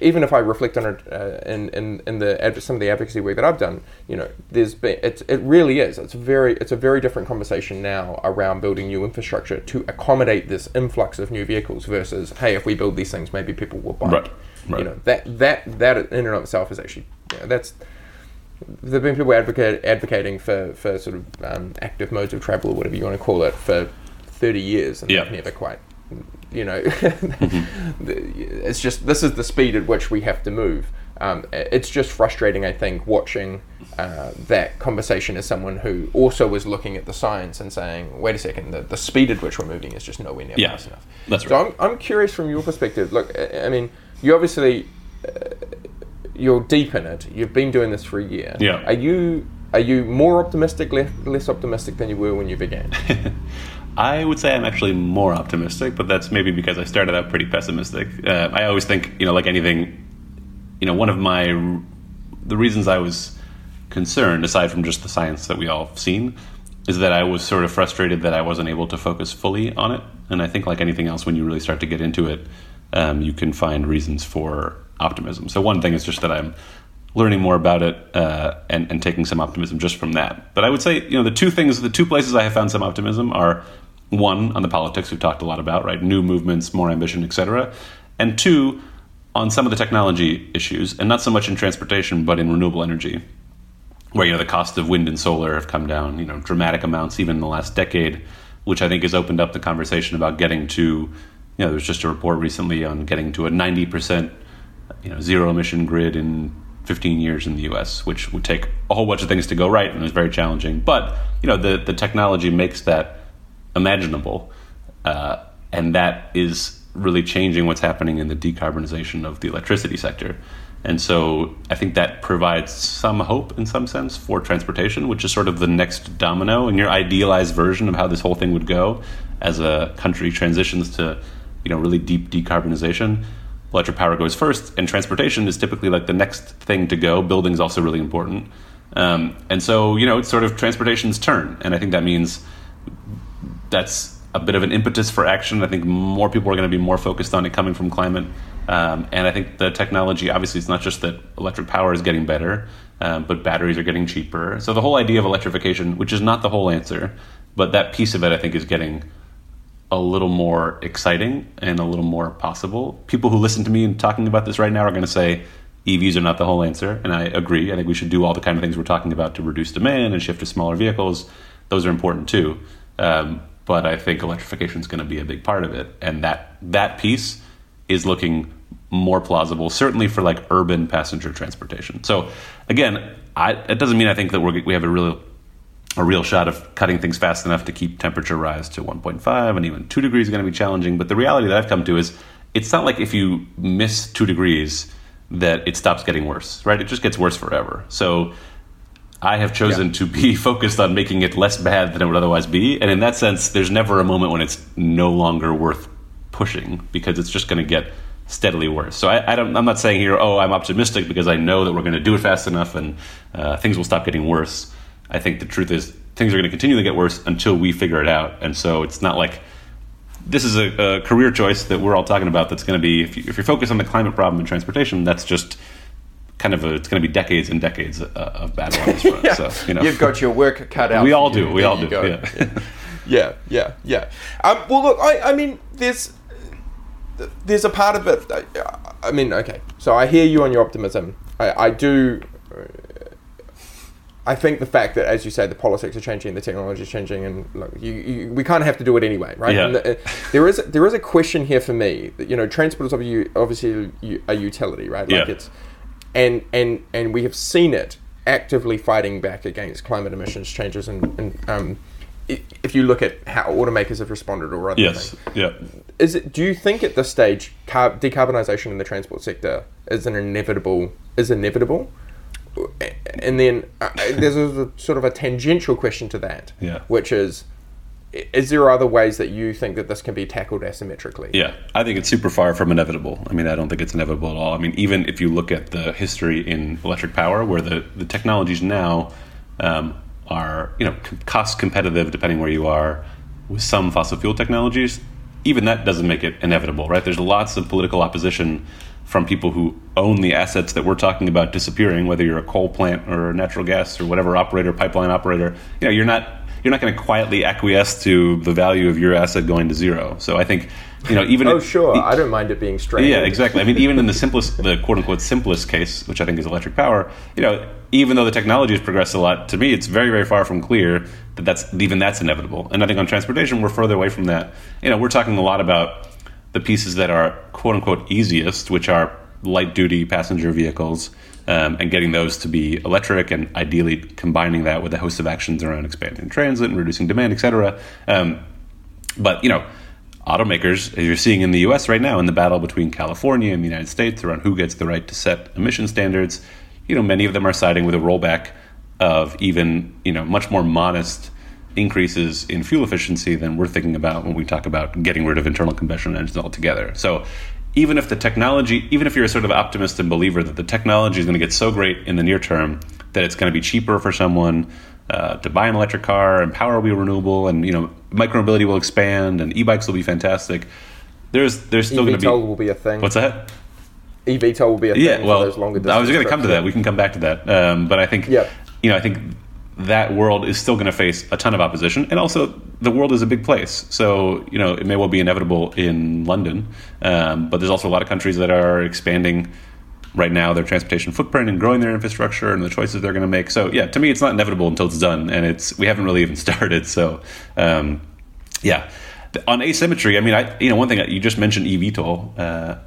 even if I reflect on it uh, in, in, in the some of the advocacy work that I've done, you know, there's been it's, it really is. It's very it's a very different conversation now around building new infrastructure to accommodate this influx of new vehicles versus hey, if we build these things, maybe people will buy. Right. Right. You know that that that in and of itself is actually you know, that's there've been people advocate, advocating for, for sort of um, active modes of travel or whatever you want to call it for 30 years and yeah. they've never quite you know, it's just this is the speed at which we have to move. Um, it's just frustrating, I think, watching uh, that conversation as someone who also was looking at the science and saying, "Wait a second, the, the speed at which we're moving is just nowhere near Yeah, fast enough." that's So I'm, I'm curious from your perspective. Look, I I mean, you obviously uh, you're deep in it. You've been doing this for a year. Yeah. Are you are you more optimistic, less, less optimistic than you were when you began? I would say I'm actually more optimistic, but that's maybe because I started out pretty pessimistic. Uh, I always think, you know, like anything, you know, one of my the reasons I was concerned, aside from just the science that we all have seen, is that I was sort of frustrated that I wasn't able to focus fully on it. And I think, like anything else, when you really start to get into it, um, you can find reasons for optimism. So one thing is just that I'm learning more about it uh, and, and taking some optimism just from that. But I would say, you know, the two things, the two places I have found some optimism are one on the politics we've talked a lot about, right? New movements, more ambition, etc. And two on some of the technology issues, and not so much in transportation, but in renewable energy, where you know the cost of wind and solar have come down, you know, dramatic amounts even in the last decade, which I think has opened up the conversation about getting to, you know, there was just a report recently on getting to a ninety percent, you know, zero emission grid in 15 years in the U.S., which would take a whole bunch of things to go right and is very challenging. But you know, the the technology makes that imaginable, uh, and that is really changing what's happening in the decarbonization of the electricity sector. And so I think that provides some hope in some sense for transportation, which is sort of the next domino in your idealized version of how this whole thing would go as a country transitions to, you know, really deep decarbonization. Electric power goes first, and transportation is typically like the next thing to go. Building's also really important. Um, and so, you know, it's sort of transportation's turn. And I think that means that's a bit of an impetus for action. I think more people are going to be more focused on it coming from climate. Um, and I think the technology, obviously, it's not just that electric power is getting better, um, but batteries are getting cheaper. So the whole idea of electrification, which is not the whole answer, but that piece of it, I think, is getting a little more exciting and a little more possible. People who listen to me and talking about this right now are going to say EVs are not the whole answer, and I agree. I think we should do all the kind of things we're talking about to reduce demand and shift to smaller vehicles. Those are important too. Um, but I think electrification is going to be a big part of it, and that that piece is looking more plausible, certainly for like urban passenger transportation. So again, I, it doesn't mean I think that we have a real a real shot of cutting things fast enough to keep temperature rise to 1.5 and even 2 degrees is going to be challenging. But the reality that I've come to is it's not like if you miss 2 degrees that it stops getting worse, right? It just gets worse forever. So I have chosen Yeah. to be focused on making it less bad than it would otherwise be. And in that sense, there's never a moment when it's no longer worth pushing because it's just going to get steadily worse. So I, I don't, I'm not saying here, oh, I'm optimistic because I know that we're going to do it fast enough and uh, things will stop getting worse. I think the truth is things are going to continue to get worse until we figure it out. And so it's not like this is a, a career choice that we're all talking about that's going to be, if, you, if you're focused on the climate problem and transportation, that's just kind of a, it's going to be decades and decades uh, of battle on this front. yeah. So, you know, You've got your work cut out. we all you. do. We There all do. go. Yeah. yeah, yeah, yeah. Um, well, look, I, I mean, there's there's a part of it. I, I mean, okay, so I hear you on your optimism. I, I do. I think the fact that, as you say, the politics are changing, the technology is changing, and look, you, you, we kind of have to do it anyway, right? Yeah. And the, uh, there is there is a question here for me. That, you know, transport is obviously obviously a utility, right? Like Yeah. it's and and and we have seen it actively fighting back against climate emissions changes and, and um, if you look at how automakers have responded or other yes. things Yeah. is it do you think at this stage car- decarbonisation in the transport sector is an inevitable is inevitable and then uh, there's a, sort of a tangential question to that Yeah. which is is there other ways that you think that this can be tackled asymmetrically Yeah, I think it's super far from inevitable. I mean, I don't think it's inevitable at all. I mean, even if you look at the history in electric power, where the, the technologies now um, are, you know, cost competitive depending where you are with some fossil fuel technologies, even that doesn't make it inevitable, right? There's lots of political opposition from people who own the assets that we're talking about disappearing, whether you're a coal plant or a natural gas or whatever operator, pipeline operator. You know, you're not you're not going to quietly acquiesce to the value of your asset going to zero. So I think, you know, even oh sure e- i don't mind it being straight yeah, exactly. I mean, even in the simplest, the quote unquote simplest case, which I think is electric power, you know, even though the technology has progressed a lot, to me, it's very, very far from clear that that's even that's inevitable. And I think on transportation, we're further away from that. You know, we're talking a lot about the pieces that are quote unquote easiest, which are light duty passenger vehicles, um, and getting those to be electric, and ideally combining that with a host of actions around expanding transit and reducing demand, et cetera. Um, but you know, automakers, as you're seeing in the U.S. right now, in the battle between California and the United States around who gets the right to set emission standards, you know, many of them are siding with a rollback of even you know much more modest increases in fuel efficiency than we're thinking about when we talk about getting rid of internal combustion engines altogether. So even if the technology, even if you're a sort of optimist and believer that the technology is going to get so great in the near term that it's going to be cheaper for someone uh, to buy an electric car and power will be renewable and you know micromobility will expand and e-bikes will be fantastic. There's there's still going to be will be a thing. What's that? eVTOL will be a yeah, thing well, for those longer I was going to come to that. We can come back to that. Um, but I think, Yeah. you know, I think that world is still going to face a ton of opposition, and also the world is a big place. So you know, it may well be inevitable in London, um, but there's also a lot of countries that are expanding right now their transportation footprint and growing their infrastructure and the choices they're going to make. So yeah, to me, it's not inevitable until it's done, and it's we haven't really even started. So um, yeah, on asymmetry, I mean, I you know one thing you just mentioned eVTOL. Uh,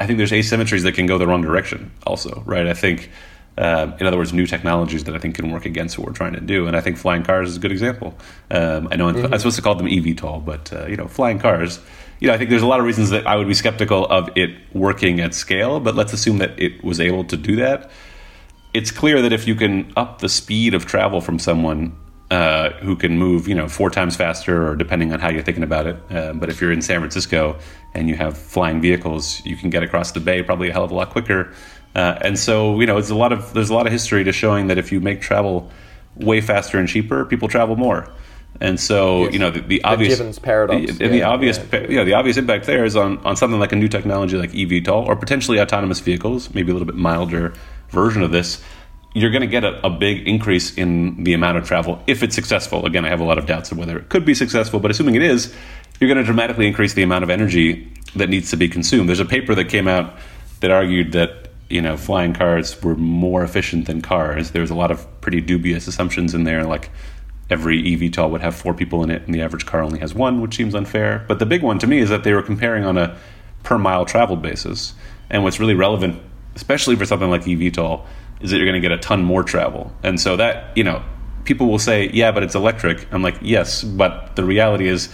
I think there's asymmetries that can go the wrong direction. Also, right? I think. Uh, in other words, new technologies that I think can work against what we're trying to do, and I think flying cars is a good example. Um, I know I'm supposed to call them eVTOL, but uh, you know, flying cars. You know, I think there's a lot of reasons that I would be skeptical of it working at scale, but let's assume that it was able to do that. It's clear that if you can up the speed of travel from someone uh, who can move, you know, four times faster, or depending on how you're thinking about it. Uh, but if you're in San Francisco and you have flying vehicles, you can get across the bay probably a hell of a lot quicker. Uh, and so, you know, it's a lot of there's a lot of history to showing that if you make travel way faster and cheaper, people travel more. And so, Yes. you know, the, the obvious Jevons paradox, and the obvious, yeah. yeah, the obvious impact there is on on something like a new technology like eVTOL or potentially autonomous vehicles, maybe a little bit milder version of this. You're going to get a, a big increase in the amount of travel if it's successful. Again, I have a lot of doubts of whether it could be successful, but assuming it is, you're going to dramatically increase the amount of energy that needs to be consumed. There's a paper that came out that argued that you know flying cars were more efficient than cars. There was a lot of pretty dubious assumptions in there, like every eVTOL would have four people in it, and the average car only has one, which seems unfair. But the big one to me is that they were comparing on a per mile traveled basis. And what's really relevant, especially for something like eVTOL, is that you're going to get a ton more travel. And so that, you know, people will say, yeah, but it's electric. I'm like, yes, but the reality is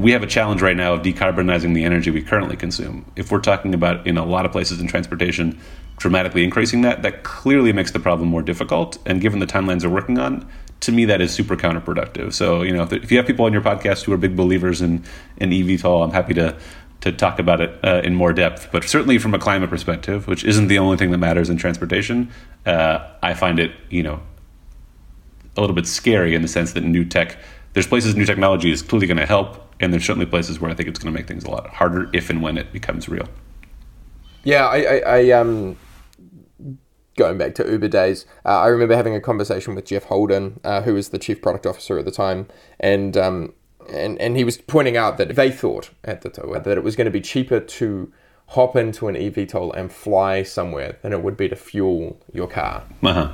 we have a challenge right now of decarbonizing the energy we currently consume. If we're talking about in a lot of places in transportation, dramatically increasing that, that clearly makes the problem more difficult. And given the timelines we're working on, to me, that is super counterproductive. So, you know, if, if you have people on your podcast who are big believers in, in eVTOL, I'm happy to to talk about it uh, in more depth. But certainly from a climate perspective, which isn't the only thing that matters in transportation, uh, I find it, you know, a little bit scary in the sense that new tech, there's places new technology is clearly going to help, and there's certainly places where I think it's going to make things a lot harder if and when it becomes real. Yeah, I, I, I um, going back to Uber days, uh, I remember having a conversation with Jeff Holden, uh, who was the chief product officer at the time, and um, and and he was pointing out that they thought at the time that it was going to be cheaper to hop into an eVTOL and fly somewhere than it would be to fuel your car. Uh-huh.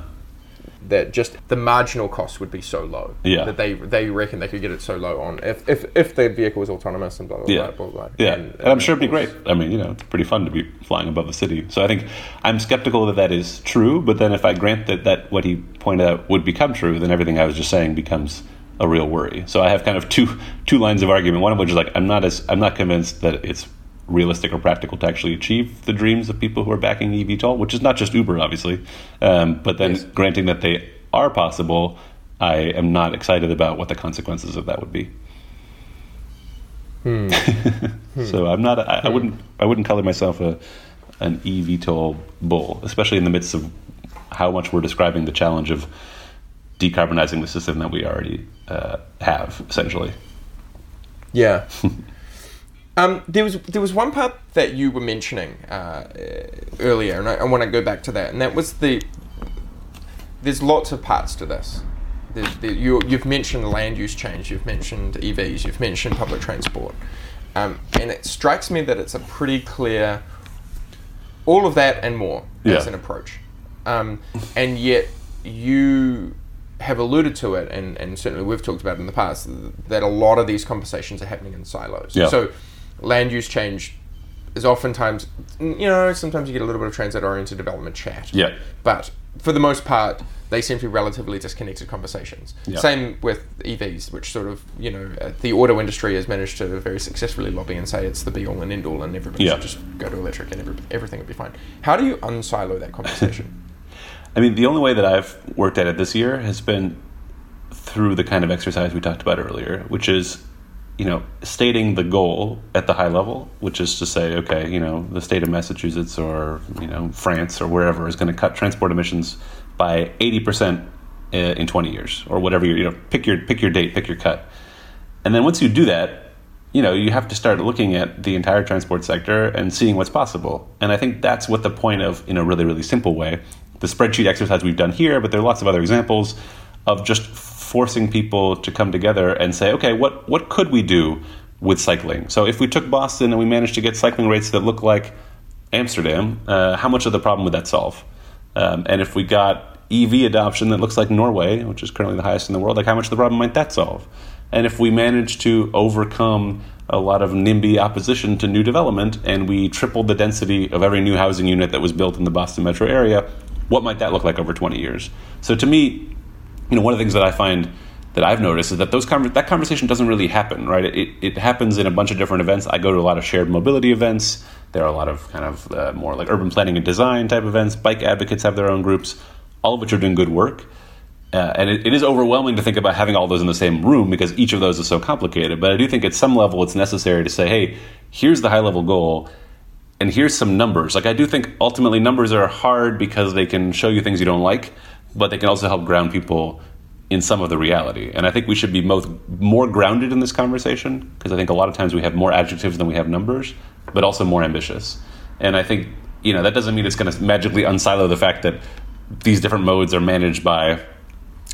That just the marginal cost would be so low. Yeah. That they they reckon they could get it so low on if if, if the vehicle was autonomous and blah blah Yeah. blah blah blah. Yeah, and, I'm sure it'd be great. I mean, you know, it's pretty fun to be flying above the city. So I think I'm skeptical that that is true. But then if I grant that that what he pointed out would become true, then everything I was just saying becomes a real worry. So I have kind of two two lines of argument. One of which is like I'm not as I'm not convinced that it's realistic or practical to actually achieve the dreams of people who are backing eVTOL, which is not just Uber, obviously. Um, but then Yes. granting that they are possible, I am not excited about what the consequences of that would be. so I'm not. I, I wouldn't. I wouldn't color myself a an eVTOL bull, especially in the midst of how much we're describing the challenge of decarbonizing the system that we already uh, have, essentially. Yeah. um, there was there was one part that you were mentioning uh, earlier, and I, I want to go back to that, and that was the. There's lots of parts to this. You, you've mentioned land use change, you've mentioned EVs, you've mentioned public transport, um, and it strikes me that it's a pretty clear. All of that and more as an approach, um, and yet you have alluded to it, and, and certainly we've talked about it in the past, that a lot of these conversations are happening in silos. Yeah. So, land use change is oftentimes, you know, sometimes you get a little bit of transit-oriented development chat. Yeah. But for the most part, they seem to be relatively disconnected conversations. Yeah. Same with EVs, which sort of, you know, uh, the auto industry has managed to very successfully lobby and say it's the be all and end all and everybody Yeah. should just go to electric and every, everything will be fine. How do you unsilo that conversation? I mean, the only way that I've worked at it this year has been through the kind of exercise we talked about earlier, which is, you know, stating the goal at the high level, which is to say, okay, you know, the state of Massachusetts or, you know, France or wherever is going to cut transport emissions by 80% eh, in 20 years or whatever you you know, pick your pick your date, pick your cut. And then once you do that, you know, you have to start looking at the entire transport sector and seeing what's possible. And I think that's what the point of, in a really, really simple way, the spreadsheet exercise we've done here, but there are lots of other examples of just forcing people to come together and say, okay, what, what could we do with cycling? So if we took Boston and we managed to get cycling rates that look like Amsterdam, uh, how much of the problem would that solve? Um, and if we got EV adoption that looks like Norway, which is currently the highest in the world, like how much of the problem might that solve? And if we manage to overcome a lot of NIMBY opposition to new development and we tripled the density of every new housing unit that was built in the Boston metro area, what might that look like over 20 years? So to me, you know, one of the things that I find that I've noticed is that those conver- that conversation doesn't really happen, right? It, it happens in a bunch of different events. I go to a lot of shared mobility events. There are a lot of kind of uh, more like urban planning and design type events. Bike advocates have their own groups, all of which are doing good work. Uh, and it, it is overwhelming to think about having all those in the same room because each of those is so complicated. But I do think at some level it's necessary to say, hey, here's the high level goal, and here's some numbers. Like I do think ultimately numbers are hard because they can show you things you don't like, but they can also help ground people in some of the reality. And I think we should be both more grounded in this conversation because I think a lot of times we have more adjectives than we have numbers, but also more ambitious. And I think you know that doesn't mean it's going to magically unsilo the fact that these different modes are managed by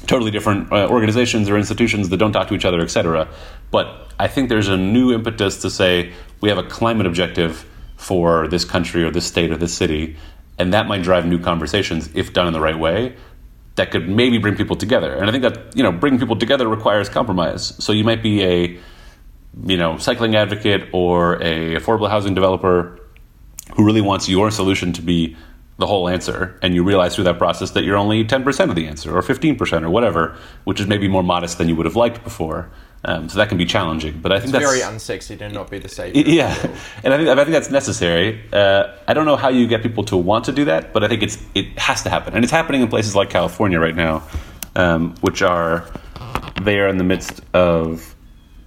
totally different uh, organizations or institutions that don't talk to each other, et cetera. But I think there's a new impetus to say we have a climate objective for this country or this state or this city, and that might drive new conversations if done in the right way. That could maybe bring people together, and I think that you know bringing people together requires compromise. So you might be a you know cycling advocate or a affordable housing developer who really wants your solution to be the whole answer, and you realize through that process that you're only 10% of the answer, or 15%, or whatever, which is maybe more modest than you would have liked before. Um, so that can be challenging. But I think It's that's very unsexy to not be the savior. yeah, and I think I think that's necessary. Uh, I don't know how you get people to want to do that, but I think it's it has to happen, and it's happening in places like California right now, um, which are they are in the midst of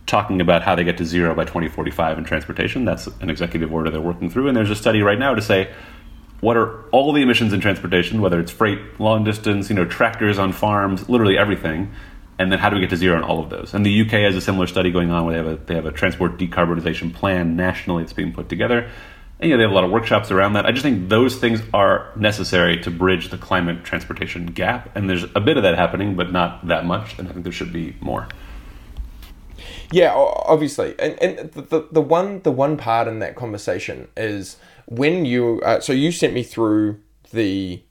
talking about how they get to zero by 2045 in transportation. That's an executive order they're working through, and there's a study right now to say what are all the emissions in transportation, whether it's freight, long distance, you know, tractors on farms, literally everything, and then how do we get to zero on all of those? And the UK has a similar study going on where they have a they have a transport decarbonization plan nationally that's being put together. And, know, they have a lot of workshops around that. I just think those things are necessary to bridge the climate transportation gap, and there's a bit of that happening, but not that much. And I think there should be more. Yeah, obviously, and and the, the the one the one part in that conversation is when you uh, so you sent me through the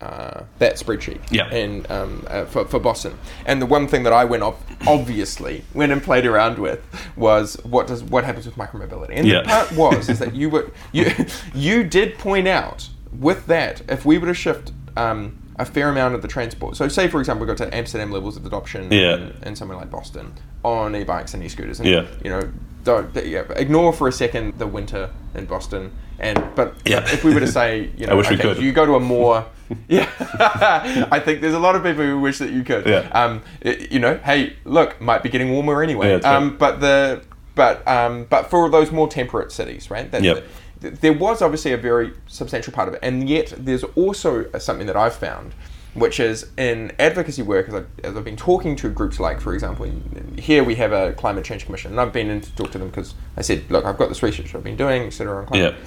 uh, that spreadsheet, Yeah. and um, uh, for for Boston, and the one thing that I went off obviously went and played around with was what does what happens with micromobility, and Yeah. the part was is that you were you you did point out with that if we were to shift. Um, a fair amount of the transport. So, say for example, we got to Amsterdam levels of adoption Yeah. in, in somewhere like Boston on e-bikes and e-scooters. And, Yeah. You know, don't yeah, ignore for a second the winter in Boston. And but Yeah. if we were to say, you know, I wish we okay, could. you go to a more yeah, I think there's a lot of people who wish that you could. Yeah. Um, i- you know, hey, look, might be getting warmer anyway. Yeah, that's right. um, but the but um, but for those more temperate cities, right? That, Yep. th- there was obviously a very substantial part of it, and yet there's also something that I've found, which is in advocacy work. As I've, as I've been talking to groups like, for example, in- here we have a climate change commission, and I've been in to talk to them because I said, look, I've got this research I've been doing, etc. on climate, Yeah.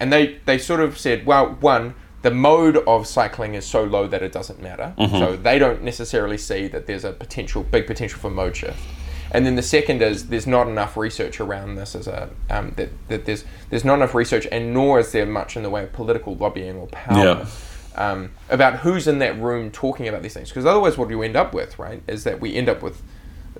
and they they sort of said, well, one. The mode of cycling is so low that it doesn't matter. So they don't necessarily see that there's a potential, big potential for mode shift. And then the second is there's not enough research around this as a um, that, that there's there's not enough research and nor is there much in the way of political lobbying or power Yeah. um, about who's in that room talking about these things because otherwise what you end up with right is that we end up with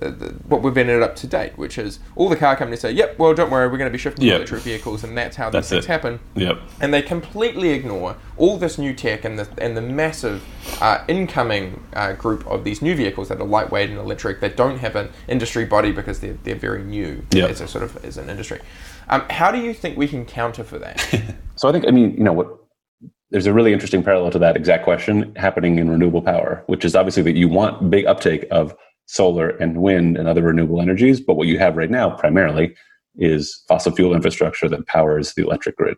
uh, the, what we've ended up to date, which is all the car companies say, "Yep, well, don't worry, we're going to be shifting Yep. to electric vehicles," and that's how That's these things it. happen. Yep. And they completely ignore all this new tech and the and the massive uh, incoming uh, group of these new vehicles that are lightweight and electric that don't have an industry body because they're they're very new Yep. as a sort of as an industry. Um, how do you think we can counter for that? So I think, I mean, you know, what there's a really interesting parallel to that exact question happening in renewable power, which is obviously that you want big uptake of solar and wind and other renewable energies, but what you have right now primarily is fossil fuel infrastructure that powers the electric grid.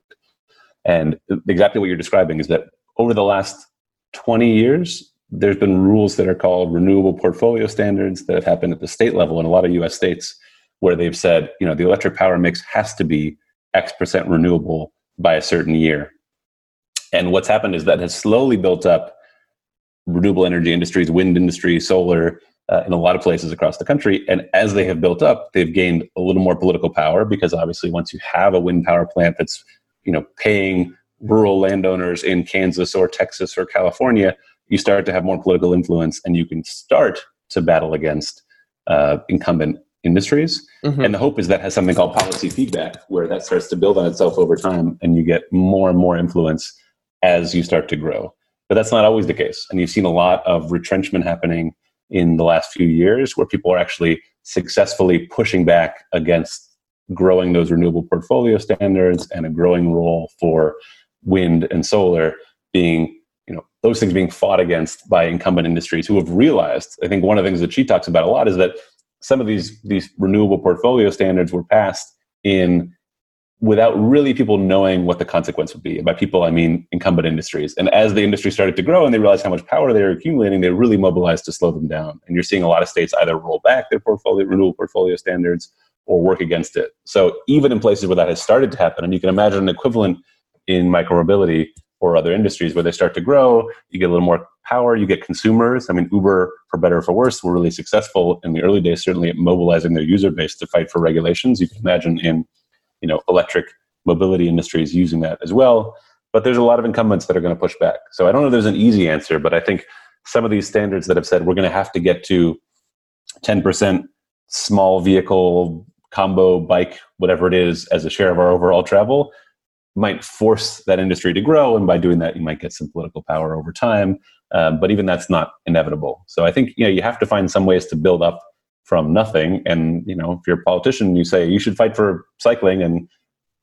And exactly what you're describing is that over the last 20 years, there's been rules that are called renewable portfolio standards that have happened at the state level in a lot of US states where they've said, you know, the electric power mix has to be X percent renewable by a certain year. And what's happened is that has slowly built up renewable energy industries, wind industry, solar, uh, in a lot of places across the country. And as they have built up, they've gained a little more political power because obviously once you have a wind power plant that's, you know, paying rural landowners in Kansas or Texas or California, you start to have more political influence and you can start to battle against uh, incumbent industries. Mhm. And the hope is that has something called policy feedback, where that starts to build on itself over time and you get more and more influence as you start to grow. But that's not always the case. And you've seen a lot of retrenchment happening in the last few years where people are actually successfully pushing back against growing those renewable portfolio standards and a growing role for wind and solar being you know those things being fought against by incumbent industries who have realized i think one of the things that she talks about a lot is that some of these these renewable portfolio standards were passed in without really people knowing what the consequence would be. And by people, I mean incumbent industries. And as the industry started to grow and they realized how much power they were accumulating, they really mobilized to slow them down. And you're seeing a lot of states either roll back their portfolio renewable portfolio standards or work against it. So even in places where that has started to happen, and you can imagine an equivalent in micromobility or other industries where they start to grow, you get a little more power, you get consumers. I mean, Uber, for better or for worse, were really successful in the early days, certainly at mobilizing their user base to fight for regulations. You can imagine in you know electric mobility industry is using that as well. But there's a lot of incumbents that are going to push back. So I don't know there's an easy answer, but I think some of these standards that have said we're going to have to get to 10% small vehicle combo bike, whatever it is, as a share of our overall travel might force that industry to grow. And by doing that, you might get some political power over time. Um, but even that's not inevitable. So I think you know you have to find some ways to build up from nothing. And you know, if you're a politician, you say you should fight for cycling, and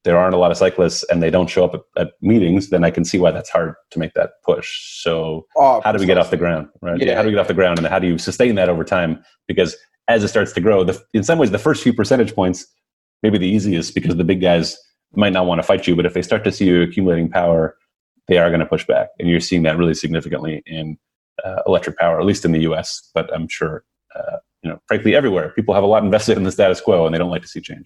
there aren't a lot of cyclists, and they don't show up at, at meetings, then I can see why that's hard to make that push. So Oh, how do we get off the ground, right? Yeah. How do we get off the ground, and how do you sustain that over time? Because as it starts to grow, the, in some ways, the first few percentage points maybe the easiest because the big guys might not want to fight you, but if they start to see you accumulating power, they are going to push back, and you're seeing that really significantly in uh, electric power, at least in the U.S. But I'm sure, uh, you know, frankly, everywhere people have a lot invested in the status quo, and they don't like to see change.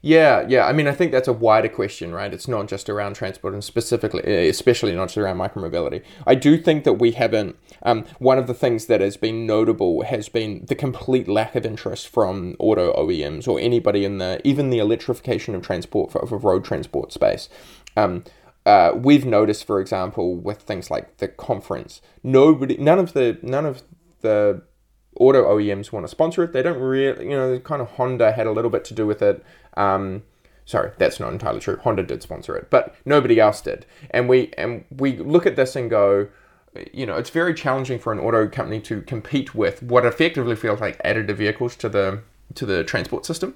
Yeah, yeah. I mean, I think that's a wider question, right? It's not just around transport and specifically, eh, especially not just around micromobility. I do think that we haven't. Um, one of the things that has been notable has been the complete lack of interest from auto OEMs or anybody in the even the electrification of transport for, road transport space. Um, uh, we've noticed, for example, with things like the conference, nobody, none of the, none of the auto OEMs want to sponsor it. They don't really, you know, kind of Honda had a little bit to do with it. Um, sorry, that's not entirely true. Honda did sponsor it, but nobody else did. And we and we look at this and go, you know, it's very challenging for an auto company to compete with what effectively feels like additive vehicles to the to the transport system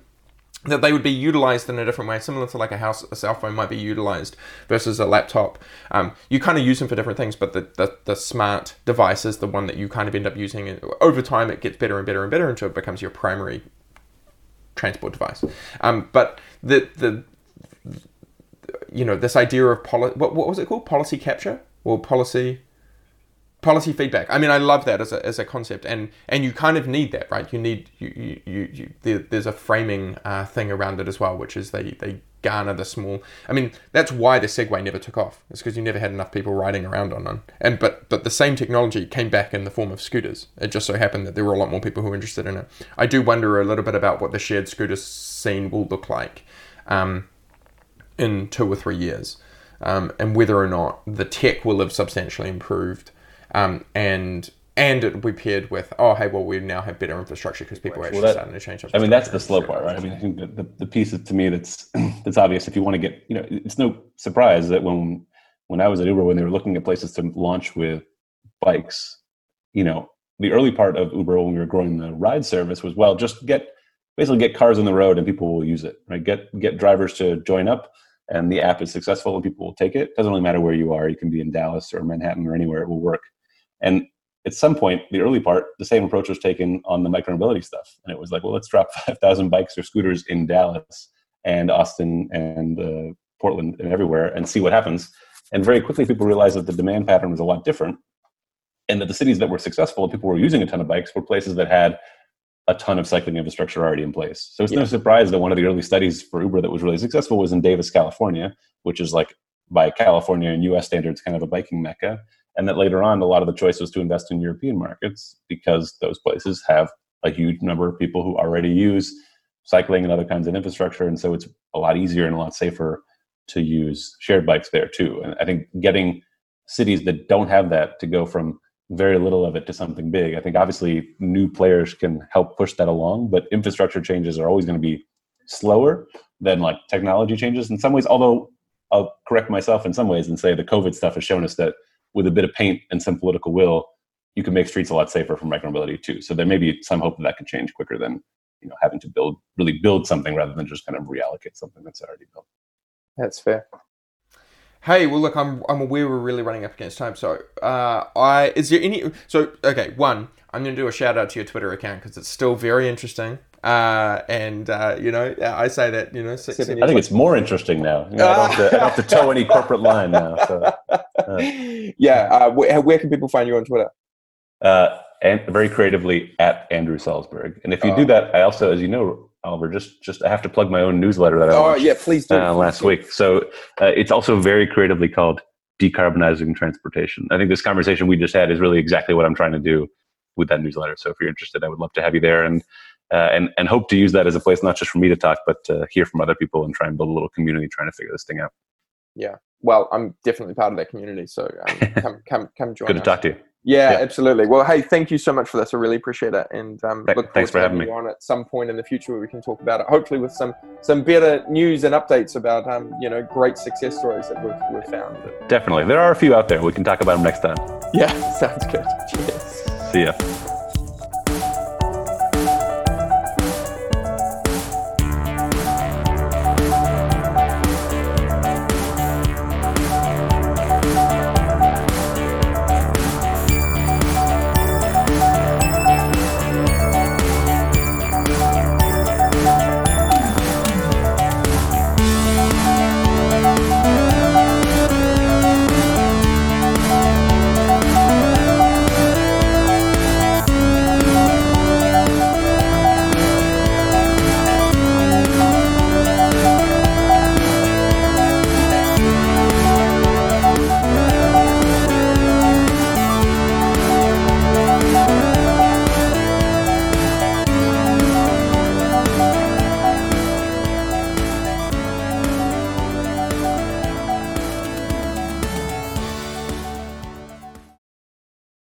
that they would be utilized in a different way, similar to like a house, a cell phone might be utilized versus a laptop. Um, you kind of use them for different things, but the, the, the smart device is the one that you kind of end up using. And over time, it gets better and better and better until it becomes your primary transport device. Um, but the the you know this idea of policy, what what was it called policy capture or policy policy feedback. I mean, I love that as a, as a concept, and and you kind of need that, right? You need you you, you, there, there's a framing uh, thing around it as well, which is they they garner the small. I mean, that's why the Segway never took off. It's because you never had enough people riding around on them. And but but the same technology came back in the form of scooters. It just so happened that there were a lot more people who were interested in it. I do wonder a little bit about what the shared scooter scene will look like. Um, in two or three years, um, and whether or not the tech will have substantially improved, um, and and it be paired with oh hey well we now have better infrastructure because people are actually Well, that- starting to change. Up. I mean, that's the slow part, right? I mean, I think the, the, piece to me that's that's obvious. If you want to get, you know, it's no surprise that when when I was at Uber, when they were looking at places to launch with bikes, you know, the early part of Uber when we were growing the ride service was well, just get basically get cars on the road and people will use it, right? Get get drivers to join up, and the app is successful and people will take it. Doesn't really matter where you are. You can be in Dallas or Manhattan or anywhere. It will work. And at some point, the early part, the same approach was taken on the micromobility stuff, and it was like, well, let's drop five thousand bikes or scooters in Dallas and Austin and uh, Portland and everywhere, and see what happens. And very quickly, people realized that the demand pattern was a lot different, and that the cities that were successful, and people were using a ton of bikes, were places that had a ton of cycling infrastructure already in place. So it's no surprise that one of the early studies for Uber that was really successful was in Davis, California, which is like by California and US standards, kind of a biking mecca. And that later on, a lot of the choice was to invest in European markets because those places have a huge number of people who already use cycling and other kinds of infrastructure. And so it's a lot easier and a lot safer to use shared bikes there too. And I think getting cities that don't have that to go from very little of it to something big. I think obviously new players can help push that along, but infrastructure changes are always going to be slower than like technology changes in some ways. Although I'll correct myself in some ways and say the COVID stuff has shown us that with a bit of paint and some political will, you can make streets a lot safer for micromobility too. So there may be some hope that that can change quicker than you know having to build really build something rather than just kind of reallocate something that's already built. That's fair. Hey, well, look, I'm I'm aware we're really running up against time. So, uh, I is there any? So, okay, one, I'm going to do a shout out to your Twitter account because it's still very interesting. Uh, and uh, you know, I say that you know, six, I think it's more interesting now. You know, I, don't have to, I don't have to toe any corporate line now. So. yeah. Uh, where, where can people find you on Twitter? uh, and very creatively at Andrew Salzberg. And if you Oh. do that, I also, as you know, Oliver, just just I have to plug my own newsletter that I Oh launched yeah, please do. uh, last week. So uh, it's also very creatively called decarbonizing transportation. I think this conversation we just had is really exactly what I'm trying to do with that newsletter. So if you're interested, I would love to have you there and. Uh, and and hope to use that as a place not just for me to talk, but to hear from other people and try and build a little community trying to figure this thing out. Well, I'm definitely part of that community, so um, come come come join. Us. Good to talk to you. Yeah, Yeah. absolutely. Well, hey, thank you so much for this. I really appreciate it, and um, Th- look thanks forward for to having you on at some point in the future where we can talk about it. Hopefully, with some some better news and updates about um, you know great success stories that we've we've found. Definitely, there are a few out there. We can talk about them next time. Yeah, sounds good. Cheers. See ya.